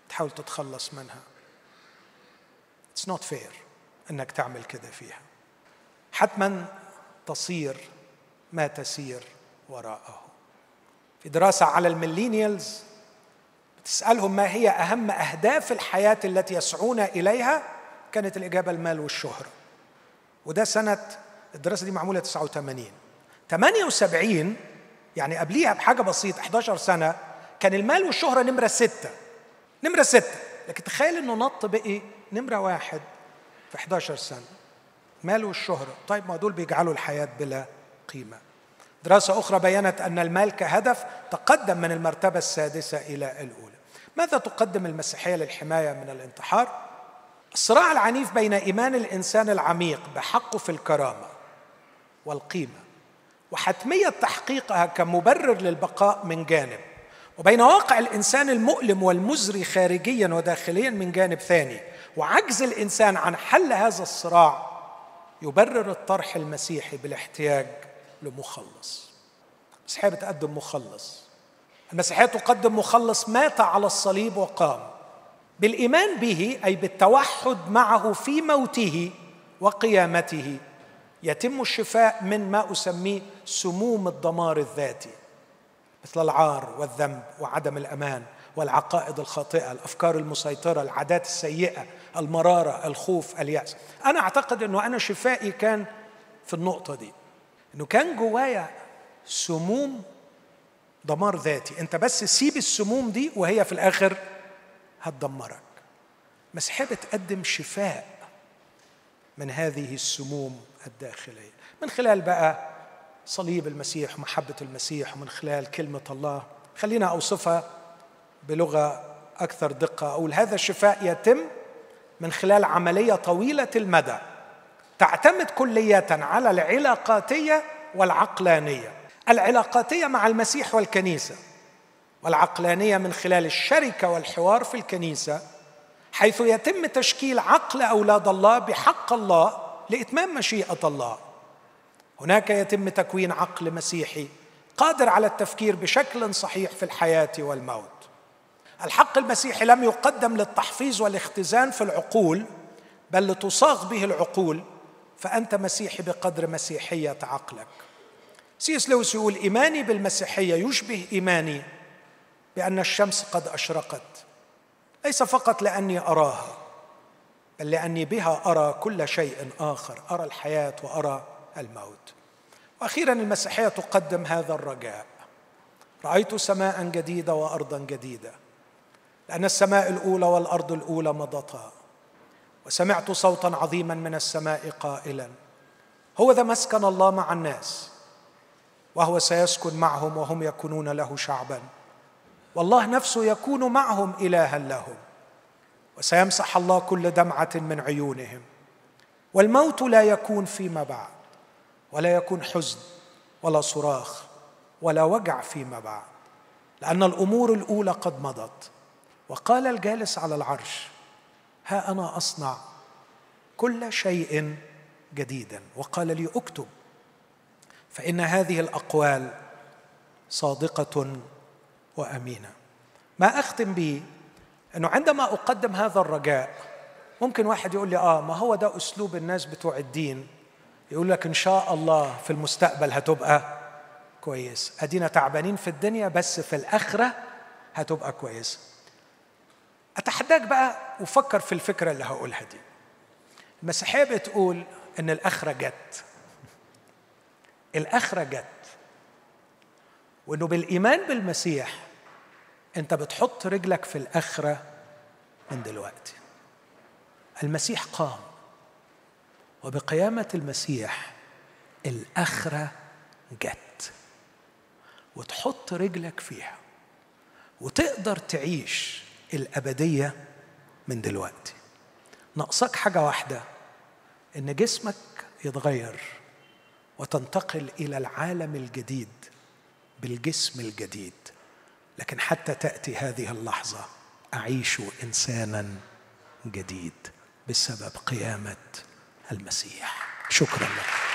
تحاول تتخلص منها. It's not fair إنك تعمل كده فيها. حتما تصير ما تسير وراءه. في دراسة على الميلينيالز بتسألهم ما هي أهم أهداف الحياة التي يسعون إليها؟ كانت الإجابة المال والشهرة. وده سنة الدراسة دي معمولة 89 78 يعني قبليها بحاجة بسيطة 11 سنة كان المال والشهرة نمرة ستة. نمرة ستة. لكن تخيل إنه نط بقي نمرة واحد في 11 سنة. مال والشهرة. طيب ما دول بيجعلوا الحياة بلا قيمة. دراسة أخرى بينت أن المال كهدف تقدم من المرتبة السادسة إلى الأولى. ماذا تقدم المسيحية للحماية من الانتحار؟ الصراع العنيف بين إيمان الإنسان العميق بحقه في الكرامة والقيمة. وحتمية تحقيقها كمبرر للبقاء من جانب. وبين واقع الإنسان المؤلم والمزري خارجيا وداخليا من جانب ثاني وعجز الإنسان عن حل هذا الصراع يبرر الطرح المسيحي بالاحتياج لمخلص. المسيحية بتقدم مخلص. المسيحية تقدم مخلص مات على الصليب وقام. بالإيمان به أي بالتوحد معه في موته وقيامته يتم الشفاء من ما أسميه سموم الدمار الذاتي مثل العار والذنب وعدم الأمان والعقائد الخاطئة الأفكار المسيطرة العادات السيئة المرارة الخوف اليأس. أنا أعتقد أنه أنا شفائي كان في النقطة دي أنه كان جوايا سموم دمار ذاتي. أنت بس سيب السموم دي وهي في الآخر هتدمرك. مسيحية بتقدم شفاء من هذه السموم الداخلية. من خلال بقى صليب المسيح ومحبة المسيح ومن خلال كلمة الله. خلينا أوصفها بلغة أكثر دقة. أقول هذا الشفاء يتم من خلال عملية طويلة المدى تعتمد كلية على العلاقاتية والعقلانية. العلاقاتية مع المسيح والكنيسة والعقلانية من خلال الشركة والحوار في الكنيسة حيث يتم تشكيل عقل أولاد الله بحق الله لإتمام مشيئة الله. هناك يتم تكوين عقل مسيحي قادر على التفكير بشكل صحيح في الحياة والموت. الحق المسيحي لم يقدم للتحفيظ والاختزان في العقول بل لتصاغ به العقول فأنت مسيحي بقدر مسيحية عقلك. سيس لويس يقول إيماني بالمسيحية يشبه إيماني بأن الشمس قد أشرقت ليس فقط لأني أراها بل لأني بها أرى كل شيء آخر أرى الحياة وأرى الموت. وأخيرا المسيحية تقدم هذا الرجاء. رأيت سماء جديدة وأرضا جديدة لأن السماء الأولى والأرض الأولى مضتا. وسمعت صوتا عظيما من السماء قائلا هو ذا مسكن الله مع الناس وهو سيسكن معهم وهم يكونون له شعبا. والله نفسه يكون معهم إلها لهم وسيمسح الله كل دمعة من عيونهم. والموت لا يكون فيما بعد. ولا يكون حزن ولا صراخ ولا وجع فيما بعد لأن الأمور الأولى قد مضت. وقال الجالس على العرش ها أنا أصنع كل شيء جديدا. وقال لي أكتب. فإن هذه الأقوال صادقة وأمينة. ما أختم به؟ إنه عندما أقدم هذا الرجاء ممكن واحد يقول لي آه ما هو ده أسلوب الناس بتوع الدين؟ يقول لك إن شاء الله في المستقبل هتبقى كويس. أدينا تعبانين في الدنيا بس في الآخرة هتبقى كويسه أتحداك بقى وفكر في الفكرة اللي هقولها دي. المسيحية بتقول إن الآخرة جت. الآخرة جت. وإنه بالإيمان بالمسيح أنت بتحط رجلك في الآخرة من دلوقتي. المسيح قام. وبقيامة المسيح الأخرة جت. وتحط رجلك فيها وتقدر تعيش الأبدية من دلوقتي. ناقصك حاجة واحدة إن جسمك يتغير وتنتقل إلى العالم الجديد بالجسم الجديد. لكن حتى تأتي هذه اللحظة أعيش إنسانا جديد بسبب قيامة المسيح. شكرا لك.